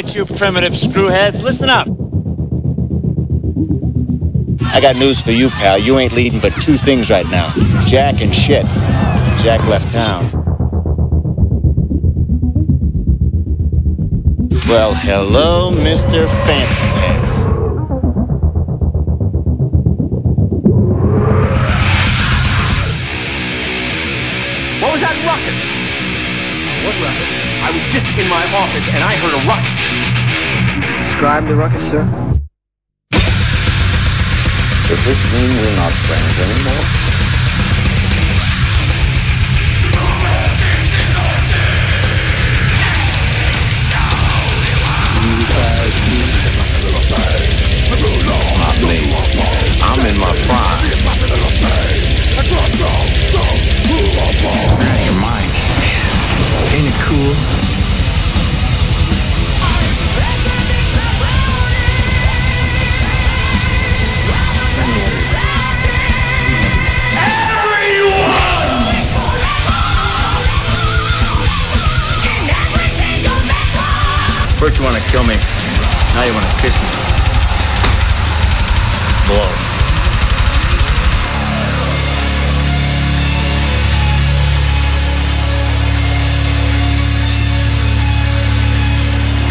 All right, you primitive screwheads, listen up. I got news for you, pal. You ain't leading but two things right now Jack and shit. Jack left town. Well, hello, Mr. Fancy Pants. What was that ruckus? What ruckus? I was just in my office and I heard a ruckus. Describe the ruckus, sir. Does this mean we're not friends anymore? I'm in my prime. You want to kill me, now you want to kiss me. Blow.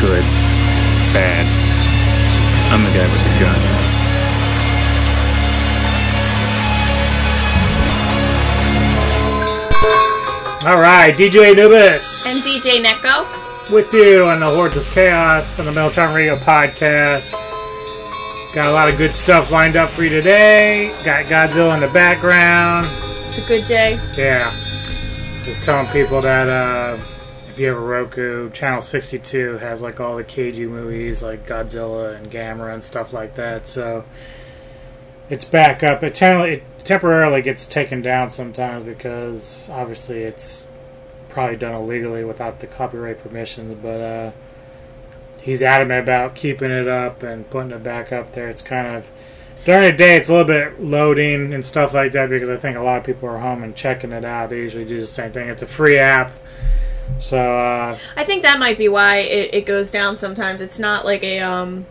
Good. Bad. I'm the guy with the gun. All right, DJ Anubis And DJ Neko. With you on the Hordes of Chaos on the Meltdown Radio podcast. Got a lot of good stuff lined up for you today. Got Godzilla in the background. It's a good day. Yeah. Just telling people that uh, if you have a Roku, Channel 62 has like all the Kaiju movies like Godzilla and Gamera and stuff like that. So it's back up. It, tem- it temporarily gets taken down sometimes because obviously it's probably done illegally without the copyright permissions. But uh, he's adamant about keeping it up and putting it back up there. It's kind of during the day it's a little bit loading and stuff like that because I think a lot of people are home and checking it out. They usually do the same thing. It's a free app. So uh, I think that might be why it, it goes down sometimes. It's not like a um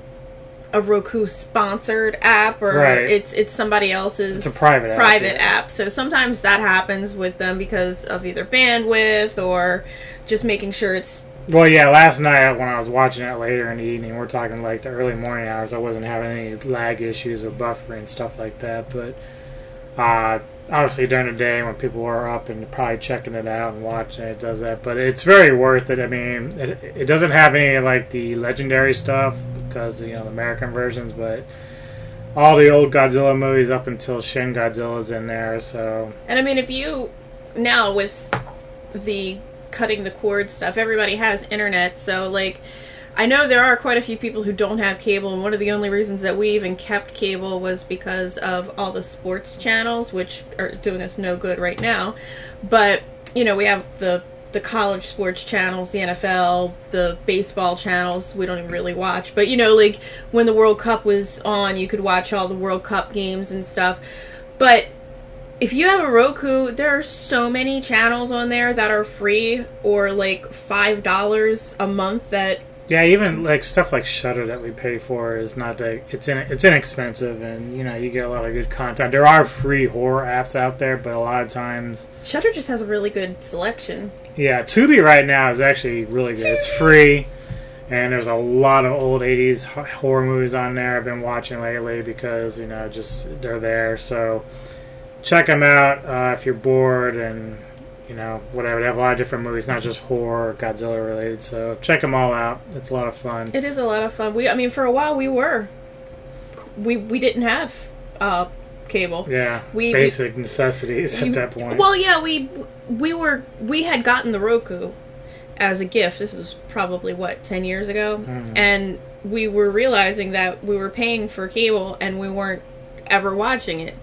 a Roku sponsored app or Right. it's it's somebody else's It's a private app, private yeah. app. So sometimes that happens with them because of either bandwidth or just making sure it's Well, yeah, last night when I was watching it later in the evening, we're talking like the early morning hours. I wasn't having any lag issues or buffering stuff like that. But uh, obviously during the day when people are up and probably checking it out and watching it, does that. But it's very worth it. I mean, it, it doesn't have any like the legendary stuff because you know the American versions, but all the old Godzilla movies up until Shin Godzilla's in there. So And I mean, if you now with the cutting the cord stuff, everybody has internet. So like, I know there are quite a few people who don't have cable, and one of the only reasons that we even kept cable was because of all the sports channels, which are doing us no good right now. But you know, we have the the college sports channels, the NFL, the baseball channels. We don't even really watch, but you know, like when the World Cup was on, you could watch all the World Cup games and stuff. But if you have a Roku, there are so many channels on there that are free or like five dollars a month that Yeah, even like stuff like Shudder that we pay for is not that it's in it's inexpensive, and you know you get a lot of good content. There are free horror apps out there, but a lot of times, Shudder just has a really good selection. yeah, Tubi right now is actually really good. It's free, and there's a lot of old '80s horror movies on there. I've been watching lately because you know just they're there. So check them out uh, if you're bored and. You know, whatever. They have a lot of different movies, not just horror, Godzilla related. So check them all out. It's a lot of fun. It is a lot of fun. We, I mean, for a while we were, we we didn't have uh, cable. Yeah, We- basic necessities You- at that point. Well, yeah, we we were we had gotten the Roku as a gift. This was probably what ten years ago, Hmm. and we were realizing that we were paying for cable and we weren't ever watching it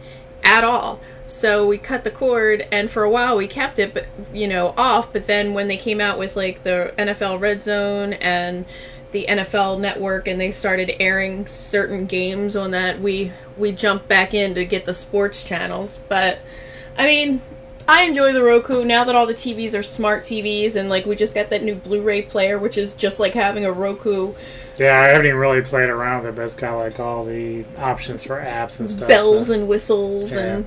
at all. So we cut the cord, and for a while we kept it, but you know, off. But then when they came out with like the NFL Red Zone and the NFL Network, and they started airing certain games on that, we we jumped back in to get the sports channels. But I mean, I enjoy the Roku now that all the TVs are smart TVs and like we just got that new Blu-ray player, which is just like having a Roku Yeah, I haven't even really played around with it, but it's got like all the options for apps and stuff. bells so- and whistles Yeah. and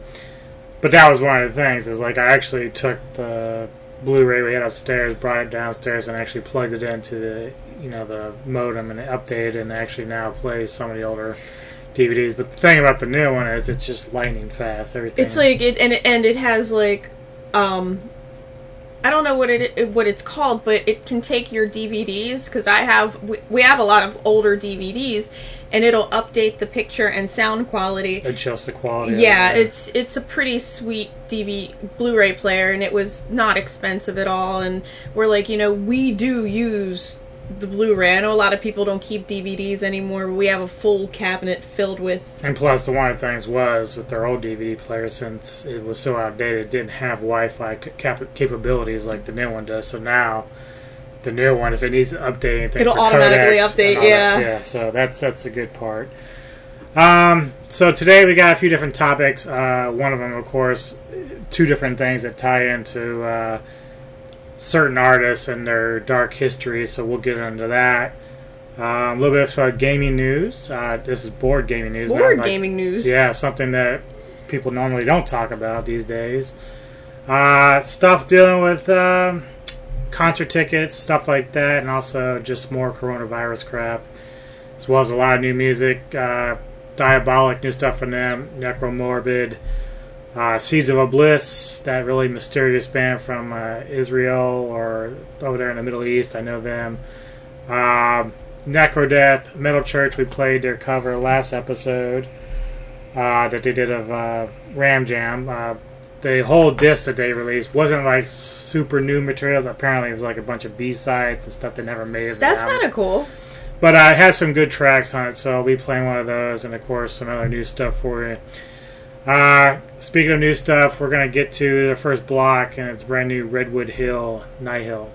But that was one of the things is like I actually took the Blu-ray we had upstairs, brought it downstairs, and actually plugged it into the you know the modem and updated and actually now plays some of the older DVDs. But the thing about the new one is it's just lightning fast. Everything. it's like it and it, and it has like um I don't know what it what it's called, but it can take your DVDs because I have we, we have a lot of older DVDs, and it'll update the picture and sound quality. adjust the quality. Yeah, it. it's it's a pretty sweet DV Blu-ray player, and it was not expensive at all. And we're like, you know, we do use the Blu-ray. I know a lot of people don't keep DVDs anymore, but we have a full cabinet filled with. And plus, the one of the things was with their old DVD player, since it was so outdated, it didn't have Wi-Fi cap- capabilities like the new one does. So now, the new one, if it needs to update anything, It'll automatically update, all that- yeah. yeah. So that's that's a good part. Um, so today we got a few different topics. Uh, one of them, of course, two different things that tie into uh, certain artists and their dark history. So we'll get into that. Um, a little bit of uh, gaming news. Uh, this is board gaming news. Board like- gaming news. yeah, something that people normally don't talk about these days. Uh, stuff dealing with um, concert tickets, stuff like that, and also just more coronavirus crap, as well as a lot of new music. Uh, Diabolic, new stuff from them. Necromorbid, uh, Seeds of Bliss, that really mysterious band from uh, Israel or over there in the Middle East. I know them. Um, Necrodeath, Metal Church. We played their cover last episode uh, that they did of uh, Ram Jam. The whole disc that they released wasn't like super new material. Apparently, it was like a bunch of B sides and stuff that never made. it. That's kind of cool. But uh, it has some good tracks on it, so I'll be playing one of those, and of course some other new stuff for you. Uh, speaking of new stuff, we're gonna get to the first block, and it's brand new Redwood Hill, Nihil.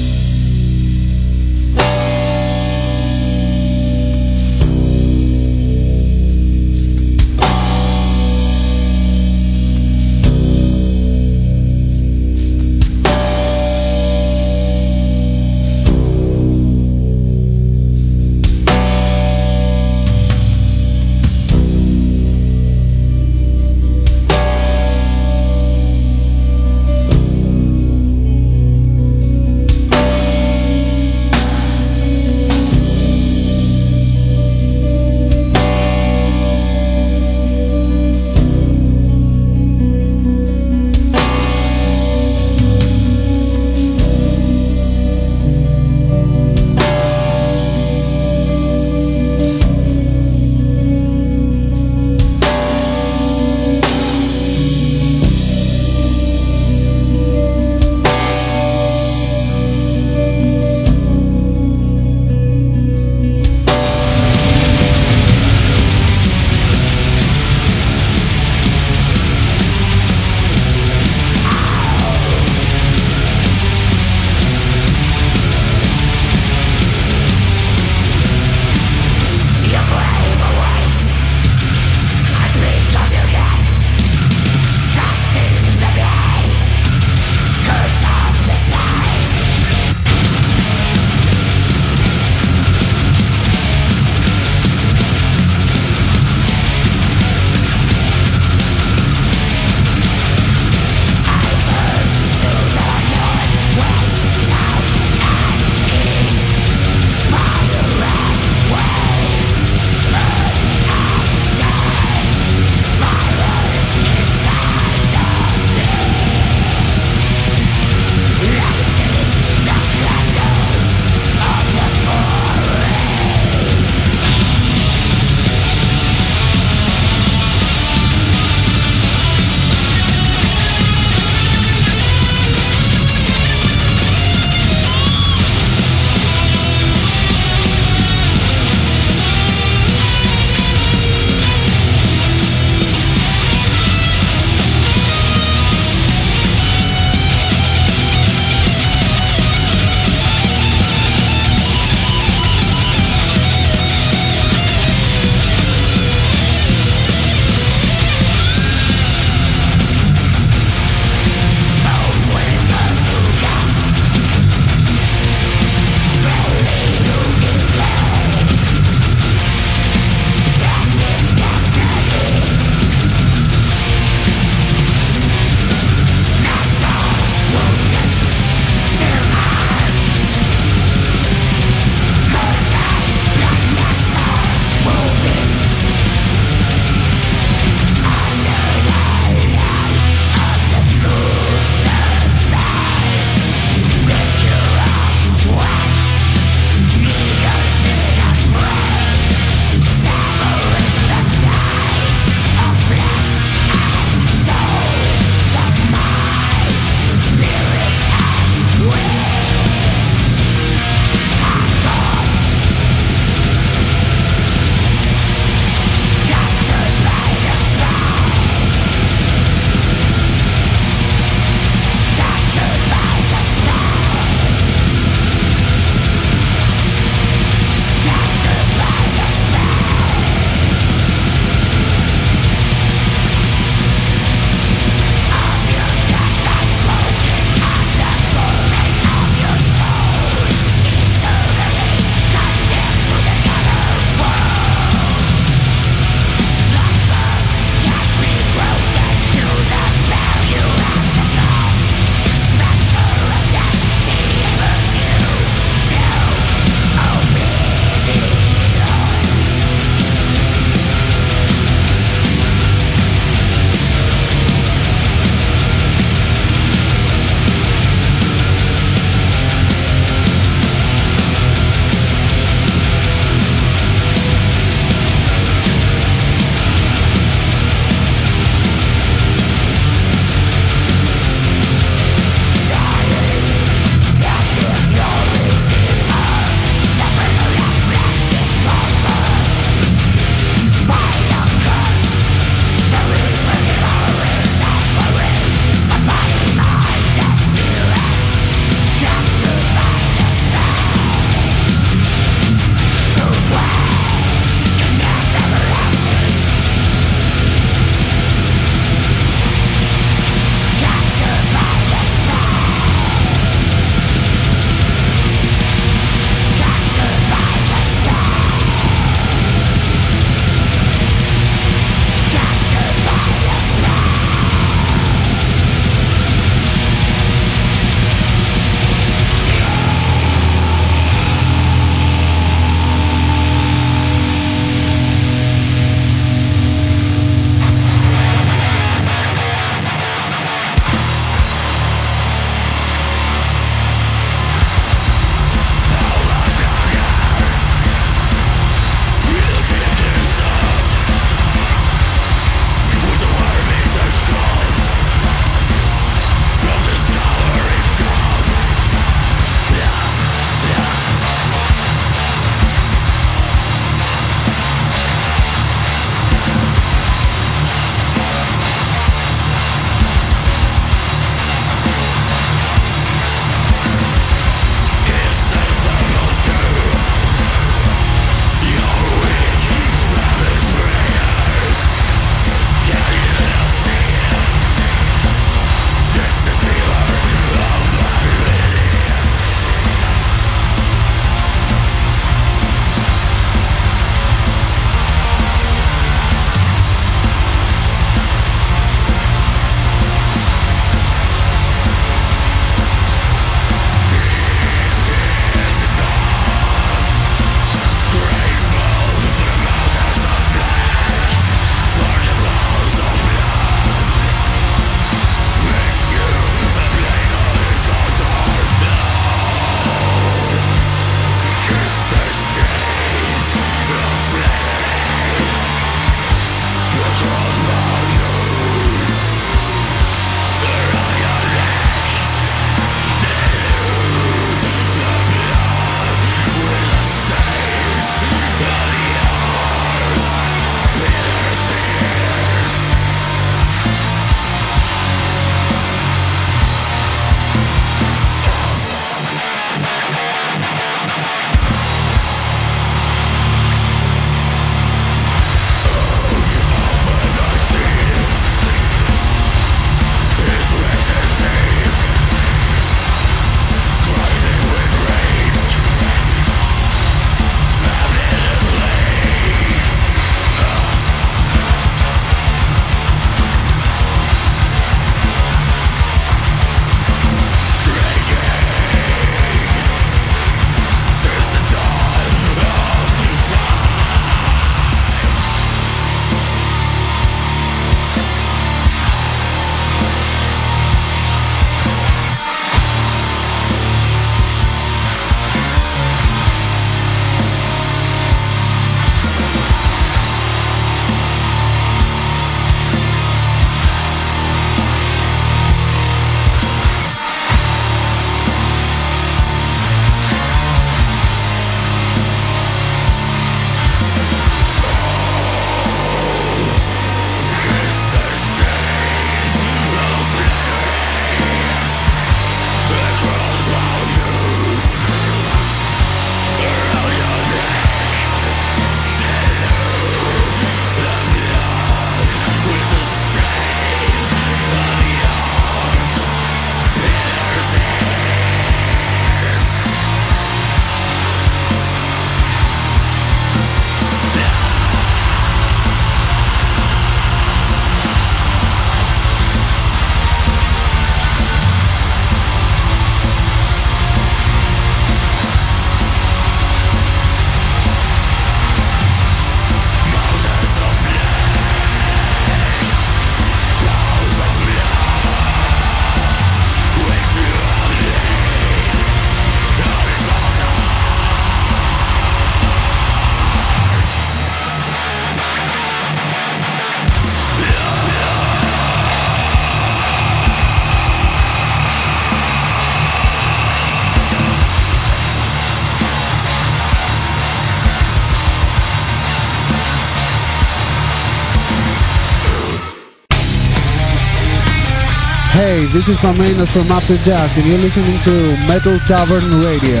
This is Pamelinos from After Dusk, and you're listening to Metal Tavern Radio.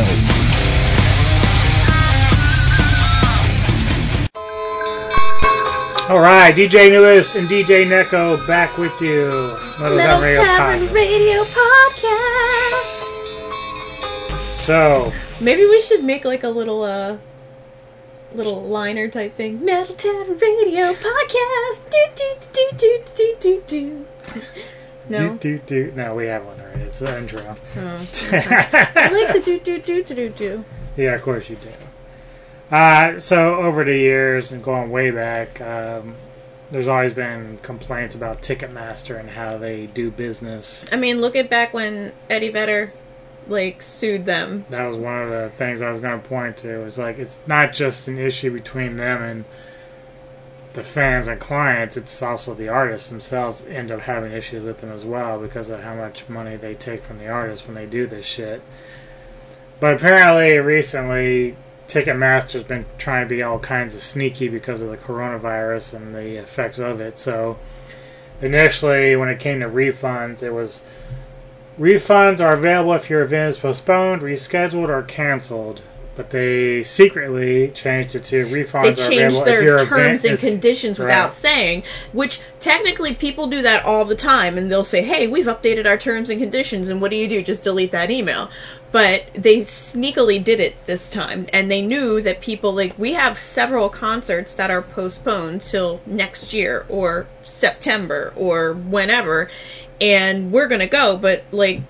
All right, DJ Lewis and DJ Neko back with you. Metal, Tavern Radio Podcast. Radio Podcast. So, Maybe we should make like a little uh little liner type thing. Metal Tavern Radio Podcast. Do do do do do do do. No. do, do, do. No, we have one already. It's the intro. Oh, okay. I like the do do do do do do. Yeah, of course you do. Uh, so over the years and going way back, um, there's always been complaints about Ticketmaster and how they do business. I mean, look at back when Eddie Vedder like sued them. That was one of the things I was going to point to. It was like it's not just an issue between them and the fans and clients. It's also the artists themselves end up having issues with them as well because of how much money they take from the artists when they do this shit. But apparently, recently, Ticketmaster's been trying to be all kinds of sneaky because of the coronavirus and the effects of it. So, initially, when it came to refunds, it was refunds are available if your event is postponed, rescheduled, or canceled. But they secretly changed it to refunds They changed available if your their terms and conditions without Right. saying, which technically people do that all the time, and they'll say, "Hey, we've updated our terms and conditions," and what do you do? Just delete that email. But they sneakily did it this time, and they knew that people like we have several concerts that are postponed till next year or September or whenever, and we're gonna go. But like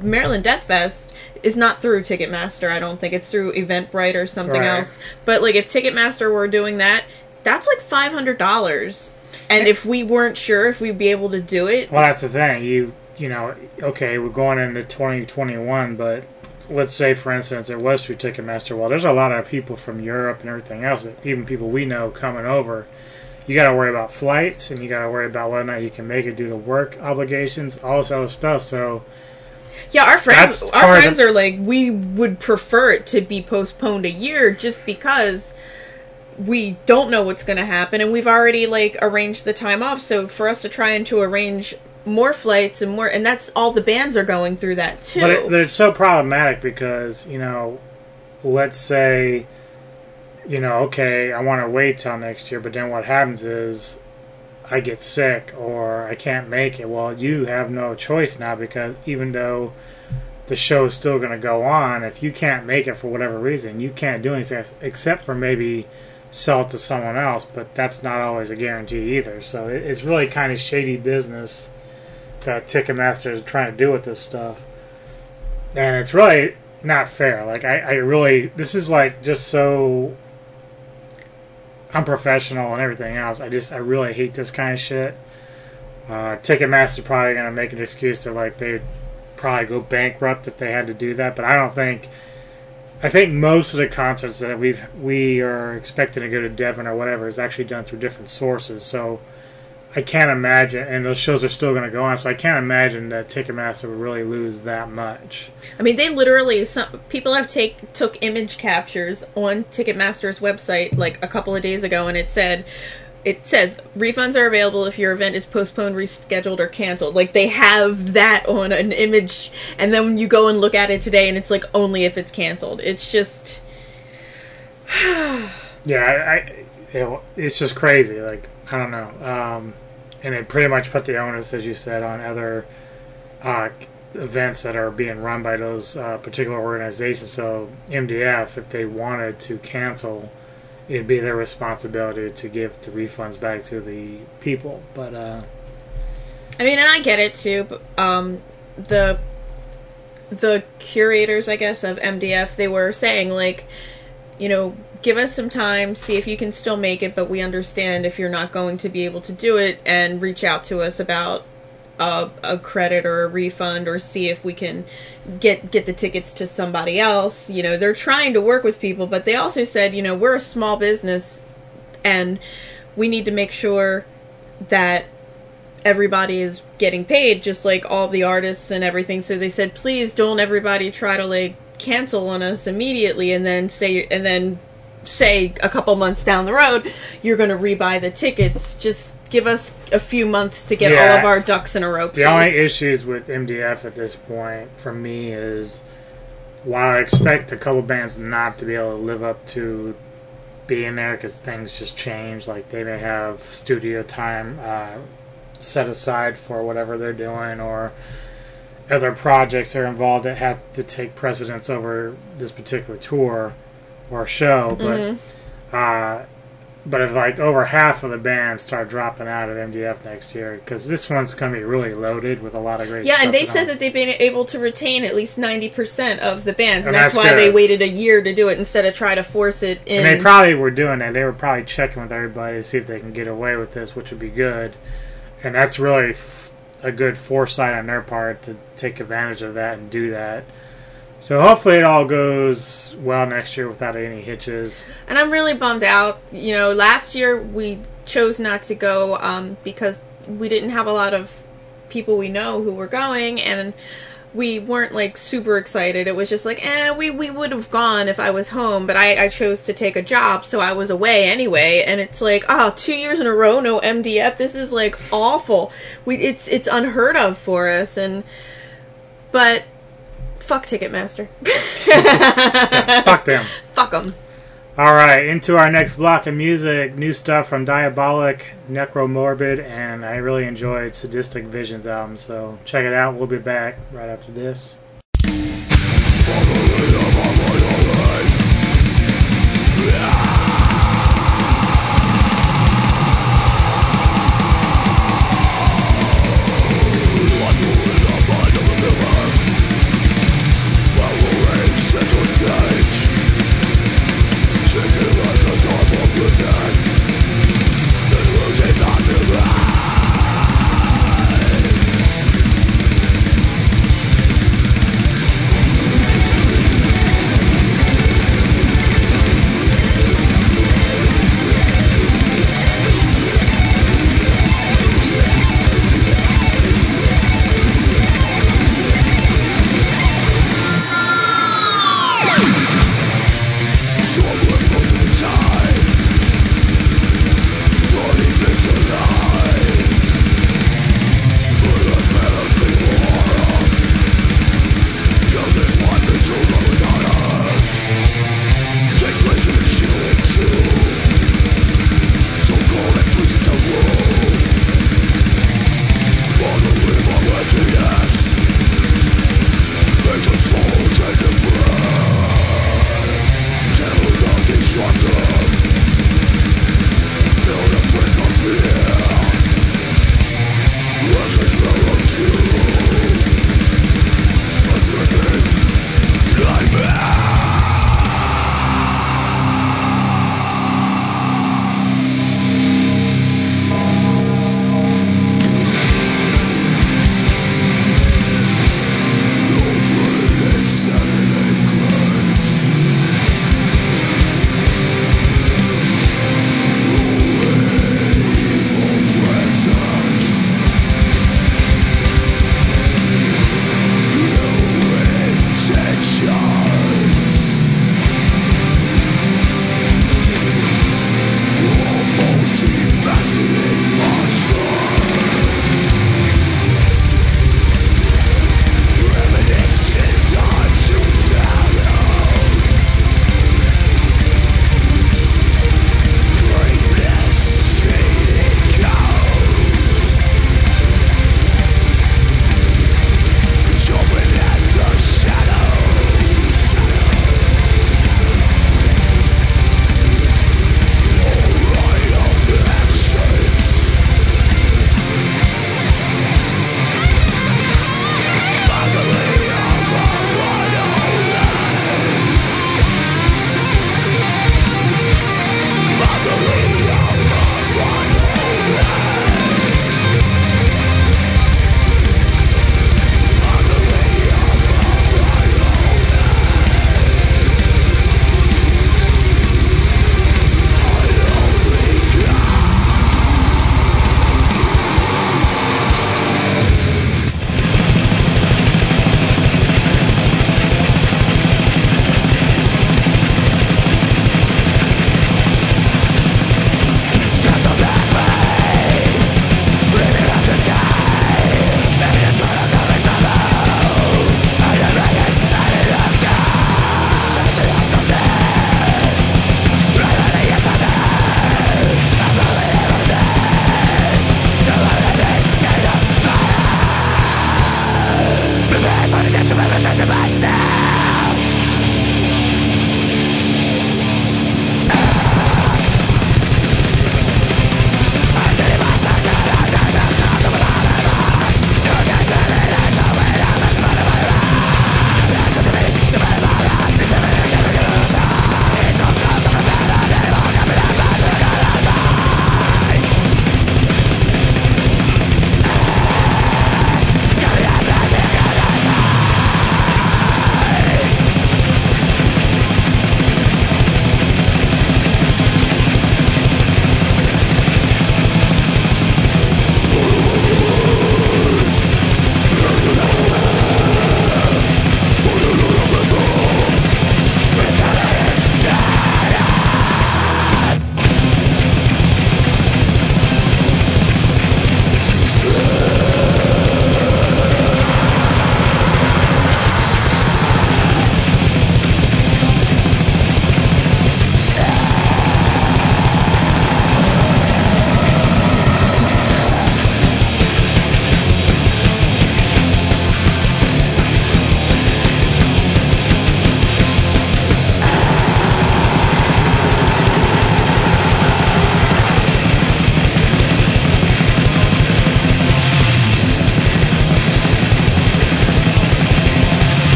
Maryland Death Fest is not through Ticketmaster. I don't think it's through Eventbrite or something Right. else. But like if Ticketmaster were doing that, that's like five hundred dollars. And if we weren't sure if we'd be able to do it, Well, that's the thing. You you know, okay, we're going into 2021, but let's say, for instance, it was through Ticketmaster. Well, there's a lot of people from Europe and everything else, even people we know coming over. You got to worry about flights, and you got to worry about whether or not you can make it due to work obligations, all this other stuff. So, yeah, our friends, That's our part of friends are like, we would prefer it to be postponed a year just because we don't know what's going to happen, and we've already like arranged the time off. So for us to try and to arrange more flights and more, and that's all the bands are going through that too. but, it, but it's so problematic because you know, let's say, you know, okay, I want to wait till next year, but then what happens is I get sick or I can't make it. Well, you have no choice now because even though the show is still going to go on, if you can't make it for whatever reason, you can't do anything except for maybe sell it to someone else. But that's not always a guarantee either. So it's really kind of shady business that Ticketmaster is trying to do with this stuff, and it's really not fair. Like I, I really, this is like just so unprofessional and everything else. I just I really hate this kind of shit. Uh, Ticketmaster's probably gonna make an excuse to like they'd probably go bankrupt if they had to do that, but I don't think. I think most of the concerts that we've we are expecting to go to Devon or whatever is actually done through different sources. So I can't imagine, and those shows are still going to go on. So I can't imagine that Ticketmaster would really lose that much. I mean, they literally some people have take took image captures on Ticketmaster's website like a couple of days ago, and it said. It says refunds are available if your event is postponed, rescheduled, or canceled. Like they have that on an image, and then when you go and look at it today, and it's like only if it's canceled. It's just Yeah, I, I it, it's just crazy. Like I don't know, um, and it pretty much put the onus, as you said, on other uh, events that are being run by those uh, particular organizations. So MDF, if they wanted to cancel, it'd be their responsibility to give the refunds back to the people. But uh, I mean, and I get it too. But, um, the the curators, I guess, of MDF, they were saying like, you know, give us some time, see if you can still make it, but we understand if you're not going to be able to do it, and reach out to us about a, a credit or a refund, or see if we can get get the tickets to somebody else. You know, they're trying to work with people, but they also said, you know, we're a small business, and we need to make sure that everybody is getting paid just like all the artists and everything so they said please don't everybody try to like cancel on us immediately and then say and then say a couple months down the road you're going to rebuy the tickets just give us a few months to get all of our ducks in a row. The only issues with MDF at this point, for me, is while I expect a couple bands not to be able to live up to being there because things just change, like they may have studio time uh, set aside for whatever they're doing, or other projects are involved that have to take precedence over this particular tour or show. Mm-hmm. But uh, but if like over half of the bands start dropping out of MDF next year, because this one's going to be really loaded with a lot of great. Yeah, and they said it. that they've been able to retain at least ninety percent of the bands, and, And that's, that's why they waited a year to do it instead of try to force it in. And they probably were doing that. They were probably checking with everybody to see if they can get away with this, which would be good. And that's really f- a good foresight on their part to take advantage of that and do that. So hopefully it all goes well next year without any hitches. And I'm really bummed out. You know, last year we chose not to go um, because we didn't have a lot of people we know who were going, and we weren't like super excited. It was just like, eh, we, we would have gone if I was home, but I, I chose to take a job, so I was away anyway. And it's like, oh, two years in a row, no MDF. This is like awful. We it's it's unheard of for us, and but fuck Ticketmaster, Fuck them. fuck them. All right, into our next block of music. New stuff from Diabolic, Necromorbid, and I really enjoyed Sadistic Vision's album. So check it out. We'll be back right after this.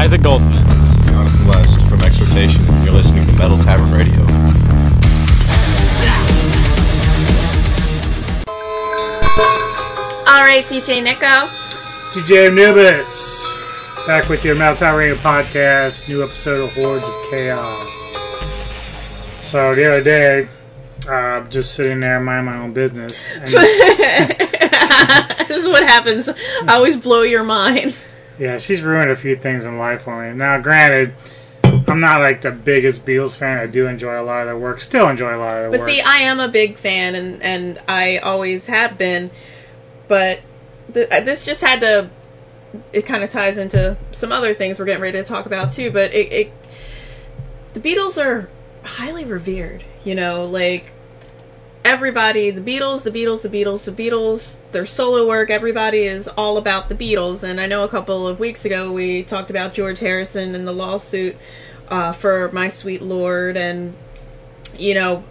Isaac Goldsmith. Jonathan West from Exhortation. You're listening to Metal Tavern Radio. All right, DJ Neko. DJ Anubis, back with your Metal Tavern Radio podcast, new episode of Hordes of Chaos. So the other day, uh, I'm just sitting there minding my own business. And, this is what happens. I always blow your mind. Yeah, she's ruined a few things in life for me. Now, granted, I'm not like the biggest Beatles fan. I do enjoy a lot of their work. Still enjoy a lot of their But work. But see, I am a big fan, and and I always have been. But th- uh, this just had to. It kind of ties into some other things we're getting ready to talk about too. But it, it the Beatles are highly revered. You know, like everybody, the Beatles, the Beatles, the Beatles, the Beatles, their solo work, everybody is all about the Beatles. And I know a couple of weeks ago we talked about George Harrison and the lawsuit uh, for My Sweet Lord, and you know,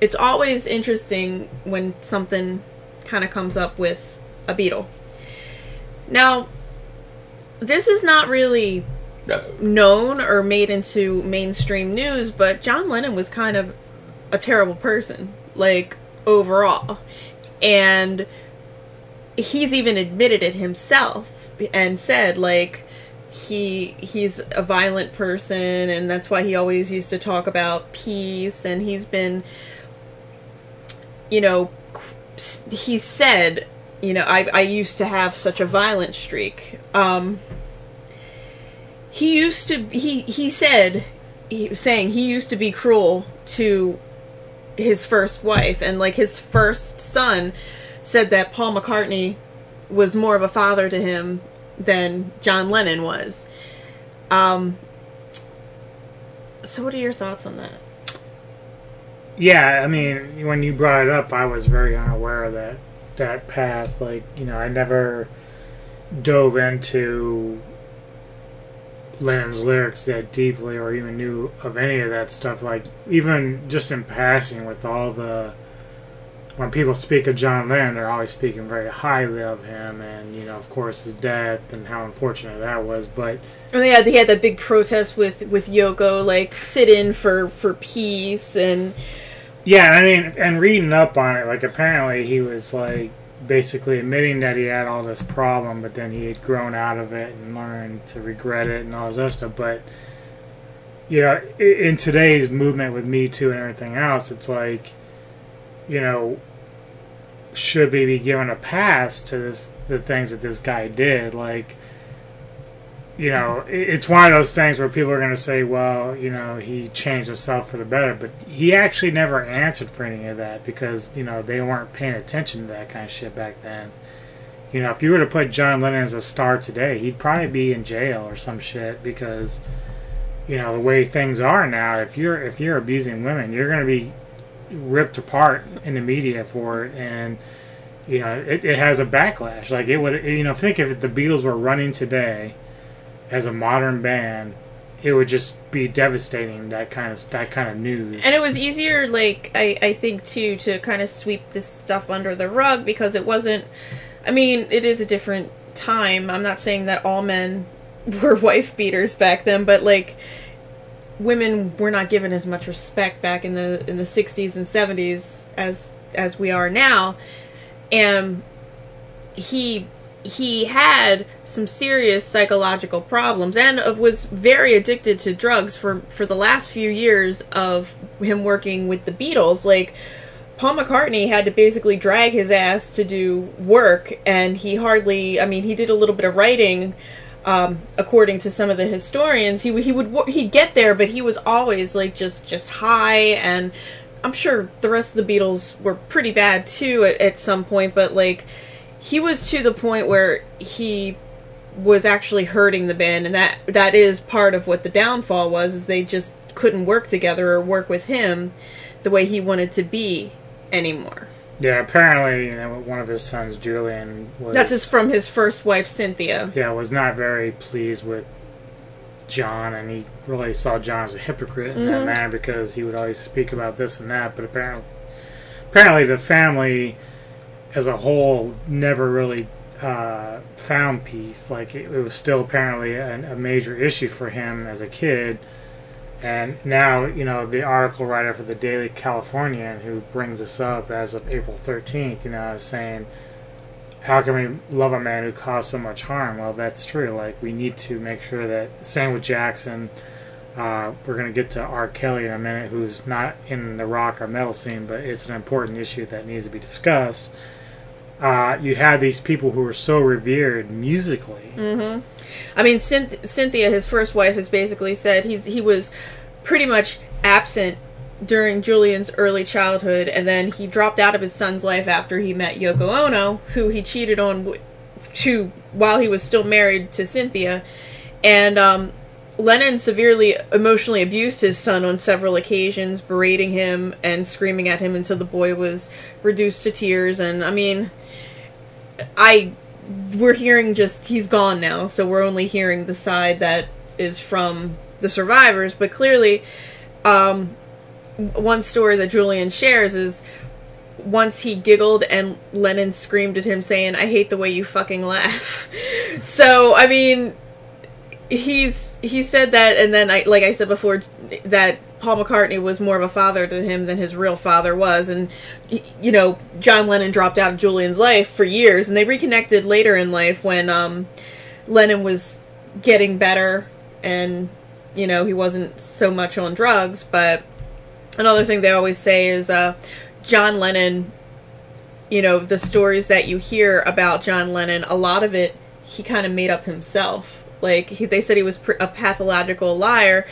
it's always interesting when something kind of comes up with a Beatle. Now, this is not really known or made into mainstream news, but John Lennon was kind of a terrible person, like overall. And he's even admitted it himself and said like he he's a violent person and that's why he always used to talk about peace and he's been you know he said you know I I used to have such a violent streak um he used to he he said he was saying he used to be cruel to his first wife and like his first son said that Paul McCartney was more of a father to him than John Lennon was. Um so what are your thoughts on that? Yeah, I mean, when you brought it up, I was very unaware of that that past. Like, you know, I never dove into Lennon's lyrics that deeply, or even knew of any of that stuff. Like, even just in passing, with all the when people speak of John Lennon, they're always speaking very highly of him, and you know, of course, his death and how unfortunate that was. But And yeah, they had that big protest with with Yoko, like sit in for for peace, and Yeah, I mean, and reading up on it, like apparently he was like basically admitting that he had all this problem, but then he had grown out of it and learned to regret it and all this other stuff. But you know, in today's movement with Me Too and everything else, it's like, you know, should we be given a pass to this the things that this guy did? Like, you know, it's one of those things where people are going to say, well, you know, he changed himself for the better, but he actually never answered for any of that because, you know, they weren't paying attention to that kind of shit back then. You know, if you were to put John Lennon as a star today, he'd probably be in jail or some shit because, you know, the way things are now, if you're if you're abusing women, you're going to be ripped apart in the media for it and you know, it, it has a backlash. Like it would, you know, think if the Beatles were running today as a modern band, it would just be devastating. That kind of that kind of news. and it was easier, like I I think too, to kind of sweep this stuff under the rug because it wasn't. I mean, it is a different time. I'm not saying that all men were wife beaters back then, but like women were not given as much respect back in the in the 60s and 70s as as we are now and he he had some serious psychological problems and was very addicted to drugs for for the last few years of him working with the Beatles. Like Paul McCartney had to basically drag his ass to do work and he hardly I mean he did a little bit of writing um, according to some of the historians. He he would he'd get there but he was always like just just high and I'm sure the rest of the Beatles were pretty bad too at, at some point but like he was to the point where he was actually hurting the band and that that is part of what the downfall was is they just couldn't work together or work with him the way he wanted to be anymore yeah, apparently, you know, one of his sons, Julian, was that's just from his first wife cynthia yeah was not very pleased with John, and he really saw John as a hypocrite in that Mhm. manner because he would always speak about this and that. But apparently, apparently, the family as a whole never really uh, found peace. Like it, it was still apparently a, a major issue for him as a kid. And now, you know, the article writer for the Daily Californian, who brings this up as of April 13th, you know, is saying, how can we love a man who caused so much harm? Well, that's true. Like, we need to make sure that, same with Jackson, uh, we're going to get to R. Kelly in a minute, who's not in the rock or metal scene, but it's an important issue that needs to be discussed. Uh, you had these people who were so revered musically. Mm-hmm. I mean, Cynth- Cynthia, his first wife, has basically said he's he was pretty much absent during Julian's early childhood, and then he dropped out of his son's life after he met Yoko Ono, who he cheated on to while he was still married to Cynthia, and um, Lennon severely emotionally abused his son on several occasions, berating him and screaming at him until the boy was reduced to tears. And I mean, I we're hearing just he's gone now, so we're only hearing the side that is from the survivors. But clearly, um, one story that Julian shares is once he giggled and Lennon screamed at him saying, "I hate the way you fucking laugh." so I mean, he's he said that, and then I like I said before that Paul McCartney was more of a father to him than his real father was, and you know John Lennon dropped out of Julian's life for years, and they reconnected later in life when um, Lennon was getting better, and you know he wasn't so much on drugs. But another thing they always say is uh, John Lennon. You know the stories that you hear about John Lennon, a lot of it he kind of made up himself. Like he, they said he was pr- a pathological liar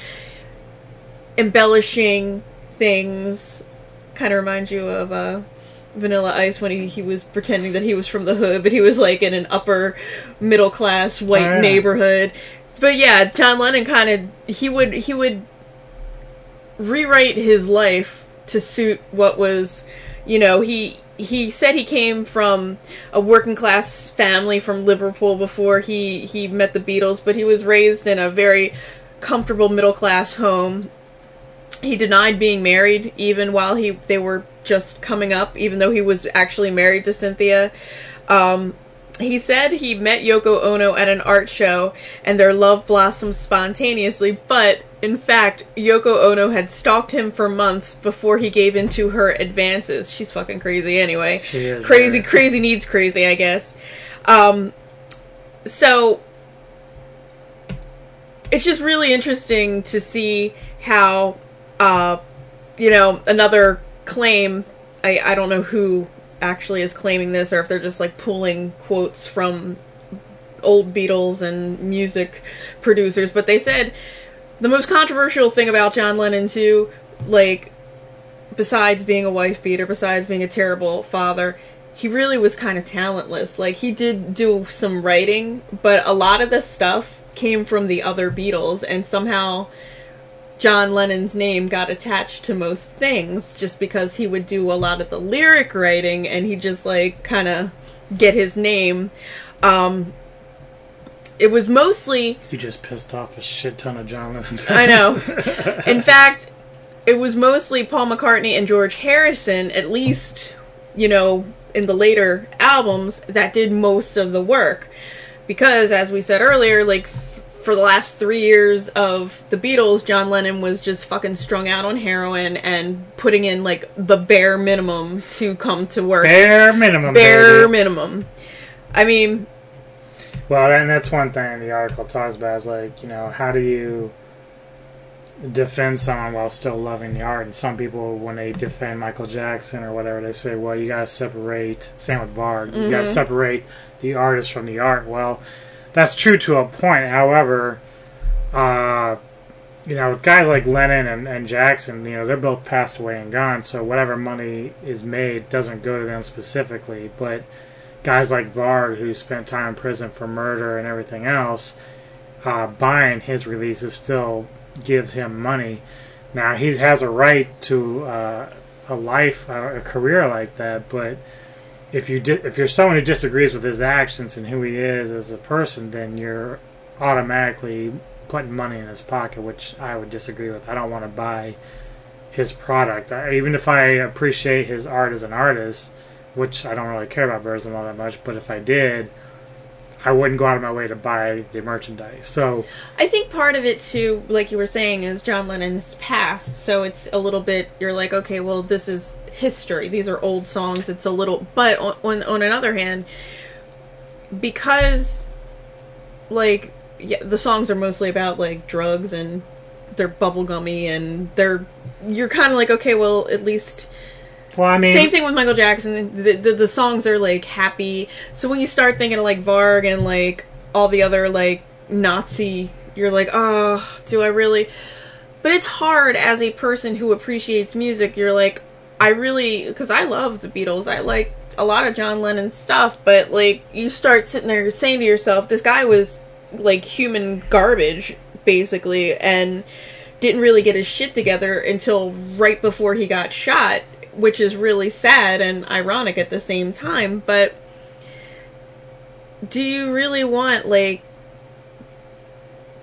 embellishing things kind of remind you of uh, Vanilla Ice when he, he was pretending that he was from the hood, but he was like in an upper middle class white Oh, yeah. neighborhood. But yeah, John Lennon kind of he would he would rewrite his life to suit what was, you know, he he said he came from a working class family from Liverpool before he he met the Beatles, but he was raised in a very comfortable middle class home. He denied being married even while he they were just coming up, even though he was actually married to Cynthia. Um, he said he met Yoko Ono at an art show and their love blossomed spontaneously, but in fact, Yoko Ono had stalked him for months before he gave in to her advances. She's fucking crazy anyway. She is, crazy, yeah. crazy needs crazy, I guess. Um, so it's just really interesting to see how, uh, you know, another claim. I, I don't know who actually is claiming this or if they're just like pulling quotes from old Beatles and music producers, but they said the most controversial thing about John Lennon too, like besides being a wife beater, besides being a terrible father, he really was kind of talentless. Like he did do some writing, but a lot of the stuff came from the other Beatles and somehow John Lennon's name got attached to most things just because he would do a lot of the lyric writing and he just like kind of get his name. Um, it was mostly You just pissed off a shit ton of John Lennon fans. I know. In fact, it was mostly Paul McCartney and George Harrison, at least, you know, in the later albums, that did most of the work. Because, as we said earlier, like, for the last three years of the Beatles, John Lennon was just fucking strung out on heroin and putting in, like, the bare minimum to come to work. Bare minimum. Bare baby. minimum. I mean, Well, and that's one thing the article talks about is like, you know, how do you defend someone while still loving the art? And some people, when they defend Michael Jackson or whatever, they say, well, you got to separate, same with Varg, you got to mm-hmm. separate the artist from the art. Well, that's true to a point. However, uh, you know, with guys like Lennon and, and Jackson, you know, they're both passed away and gone, so whatever money is made doesn't go to them specifically. But guys like Varg, who spent time in prison for murder and everything else, uh, buying his releases still gives him money. Now, he has a right to uh, a life, uh, a career like that, but if you di- if you're someone who disagrees with his actions and who he is as a person, then you're automatically putting money in his pocket, which I would disagree with. I don't want to buy his product, I, even if I appreciate his art as an artist, which I don't really care about Burzum all that much. But if I did, I wouldn't go out of my way to buy the merchandise. So I think part of it too, like you were saying, is John Lennon's past. So it's a little bit. You're like, okay, well, this is history. These are old songs. It's a little. But on on, another hand, because like yeah, the songs are mostly about like drugs and they're bubblegummy and they're you're kind of like okay well at least well, I mean, same thing with Michael Jackson. The, the the songs are like happy. So when you start thinking of like Varg and like all the other like Nazi, you're like, oh, do I really? But it's hard as a person who appreciates music. You're like, I really because I love the Beatles. I like a lot of John Lennon stuff, but like you start sitting there saying to yourself, this guy was like human garbage basically, and didn't really get his shit together until right before he got shot which is really sad and ironic at the same time, but do you really want like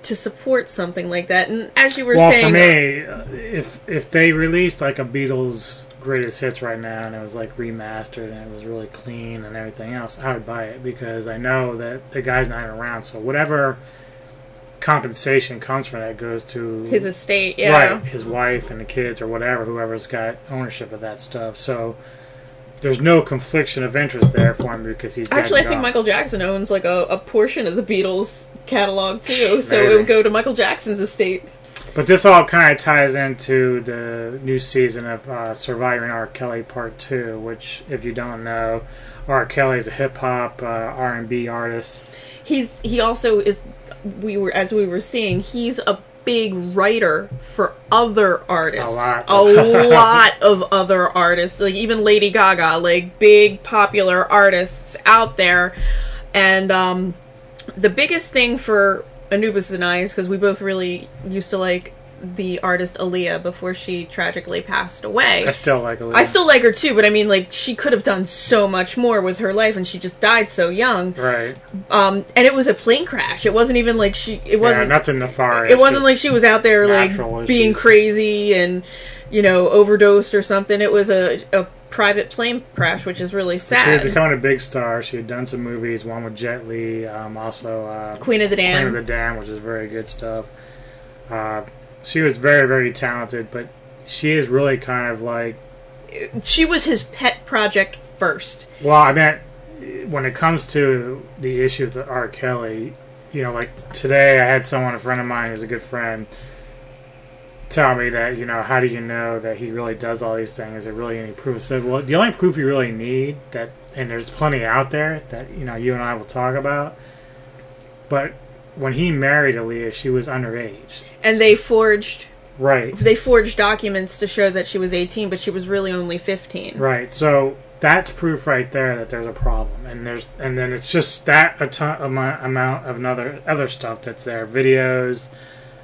to support something like that? And as you were well, saying, for me, uh, if if they released like a Beatles greatest hits right now and it was like remastered and it was really clean and everything else, I would buy it because I know that the guy's not around. So whatever compensation comes from that goes to his estate, yeah, right, his wife and the kids or whatever, whoever's got ownership of that stuff. So there's no confliction of interest there for him because he's actually. I think gone. Michael Jackson owns like a, a portion of the Beatles catalog too, so it would go to Michael Jackson's estate. But this all kind of ties into the new season of uh, Surviving R. Kelly Part Two, which, if you don't know, R. Kelly is a hip hop uh, R and B artist. He's he also is we were as we were seeing he's a big writer for other artists. A lot. a lot of other artists. Like even lady gaga like big popular artists out there. And um the biggest thing for anubis and i is because we both really used to like the artist Aaliyah before she tragically passed away. I still like Aaliyah. I still like her too, but I mean, like, she could have done so much more with her life, and she just died so young. right. Um, and it was a plane crash. It wasn't even like she. It wasn't. nothing nefarious. it wasn't like she was out there like natural being crazy and you know overdosed or something. It was a a private plane crash, which is really sad. She was sad. becoming a big star. She had done some movies, one with Jet Li, um, also uh, Queen of the Damned. Queen of the Damned, which is very good stuff. Uh, she was very, very talented, but she is really kind of like she was his pet project first. Well, I mean, when it comes to the issue with R. Kelly, you know, like today I had someone, a friend of mine who's a good friend, tell me that, you know, how do you know that he really does all these things? Is there really any proof? I said, well, the only proof you really need that, and there's plenty out there that, you know, you and I will talk about, but when he married Aaliyah, she was underage. And they forged Right. they forged documents to show that she was 18, but she was really only 15. Right. So that's proof right there that there's a problem, and there's and then it's just that a ton amount, amount of another other stuff that's there, videos,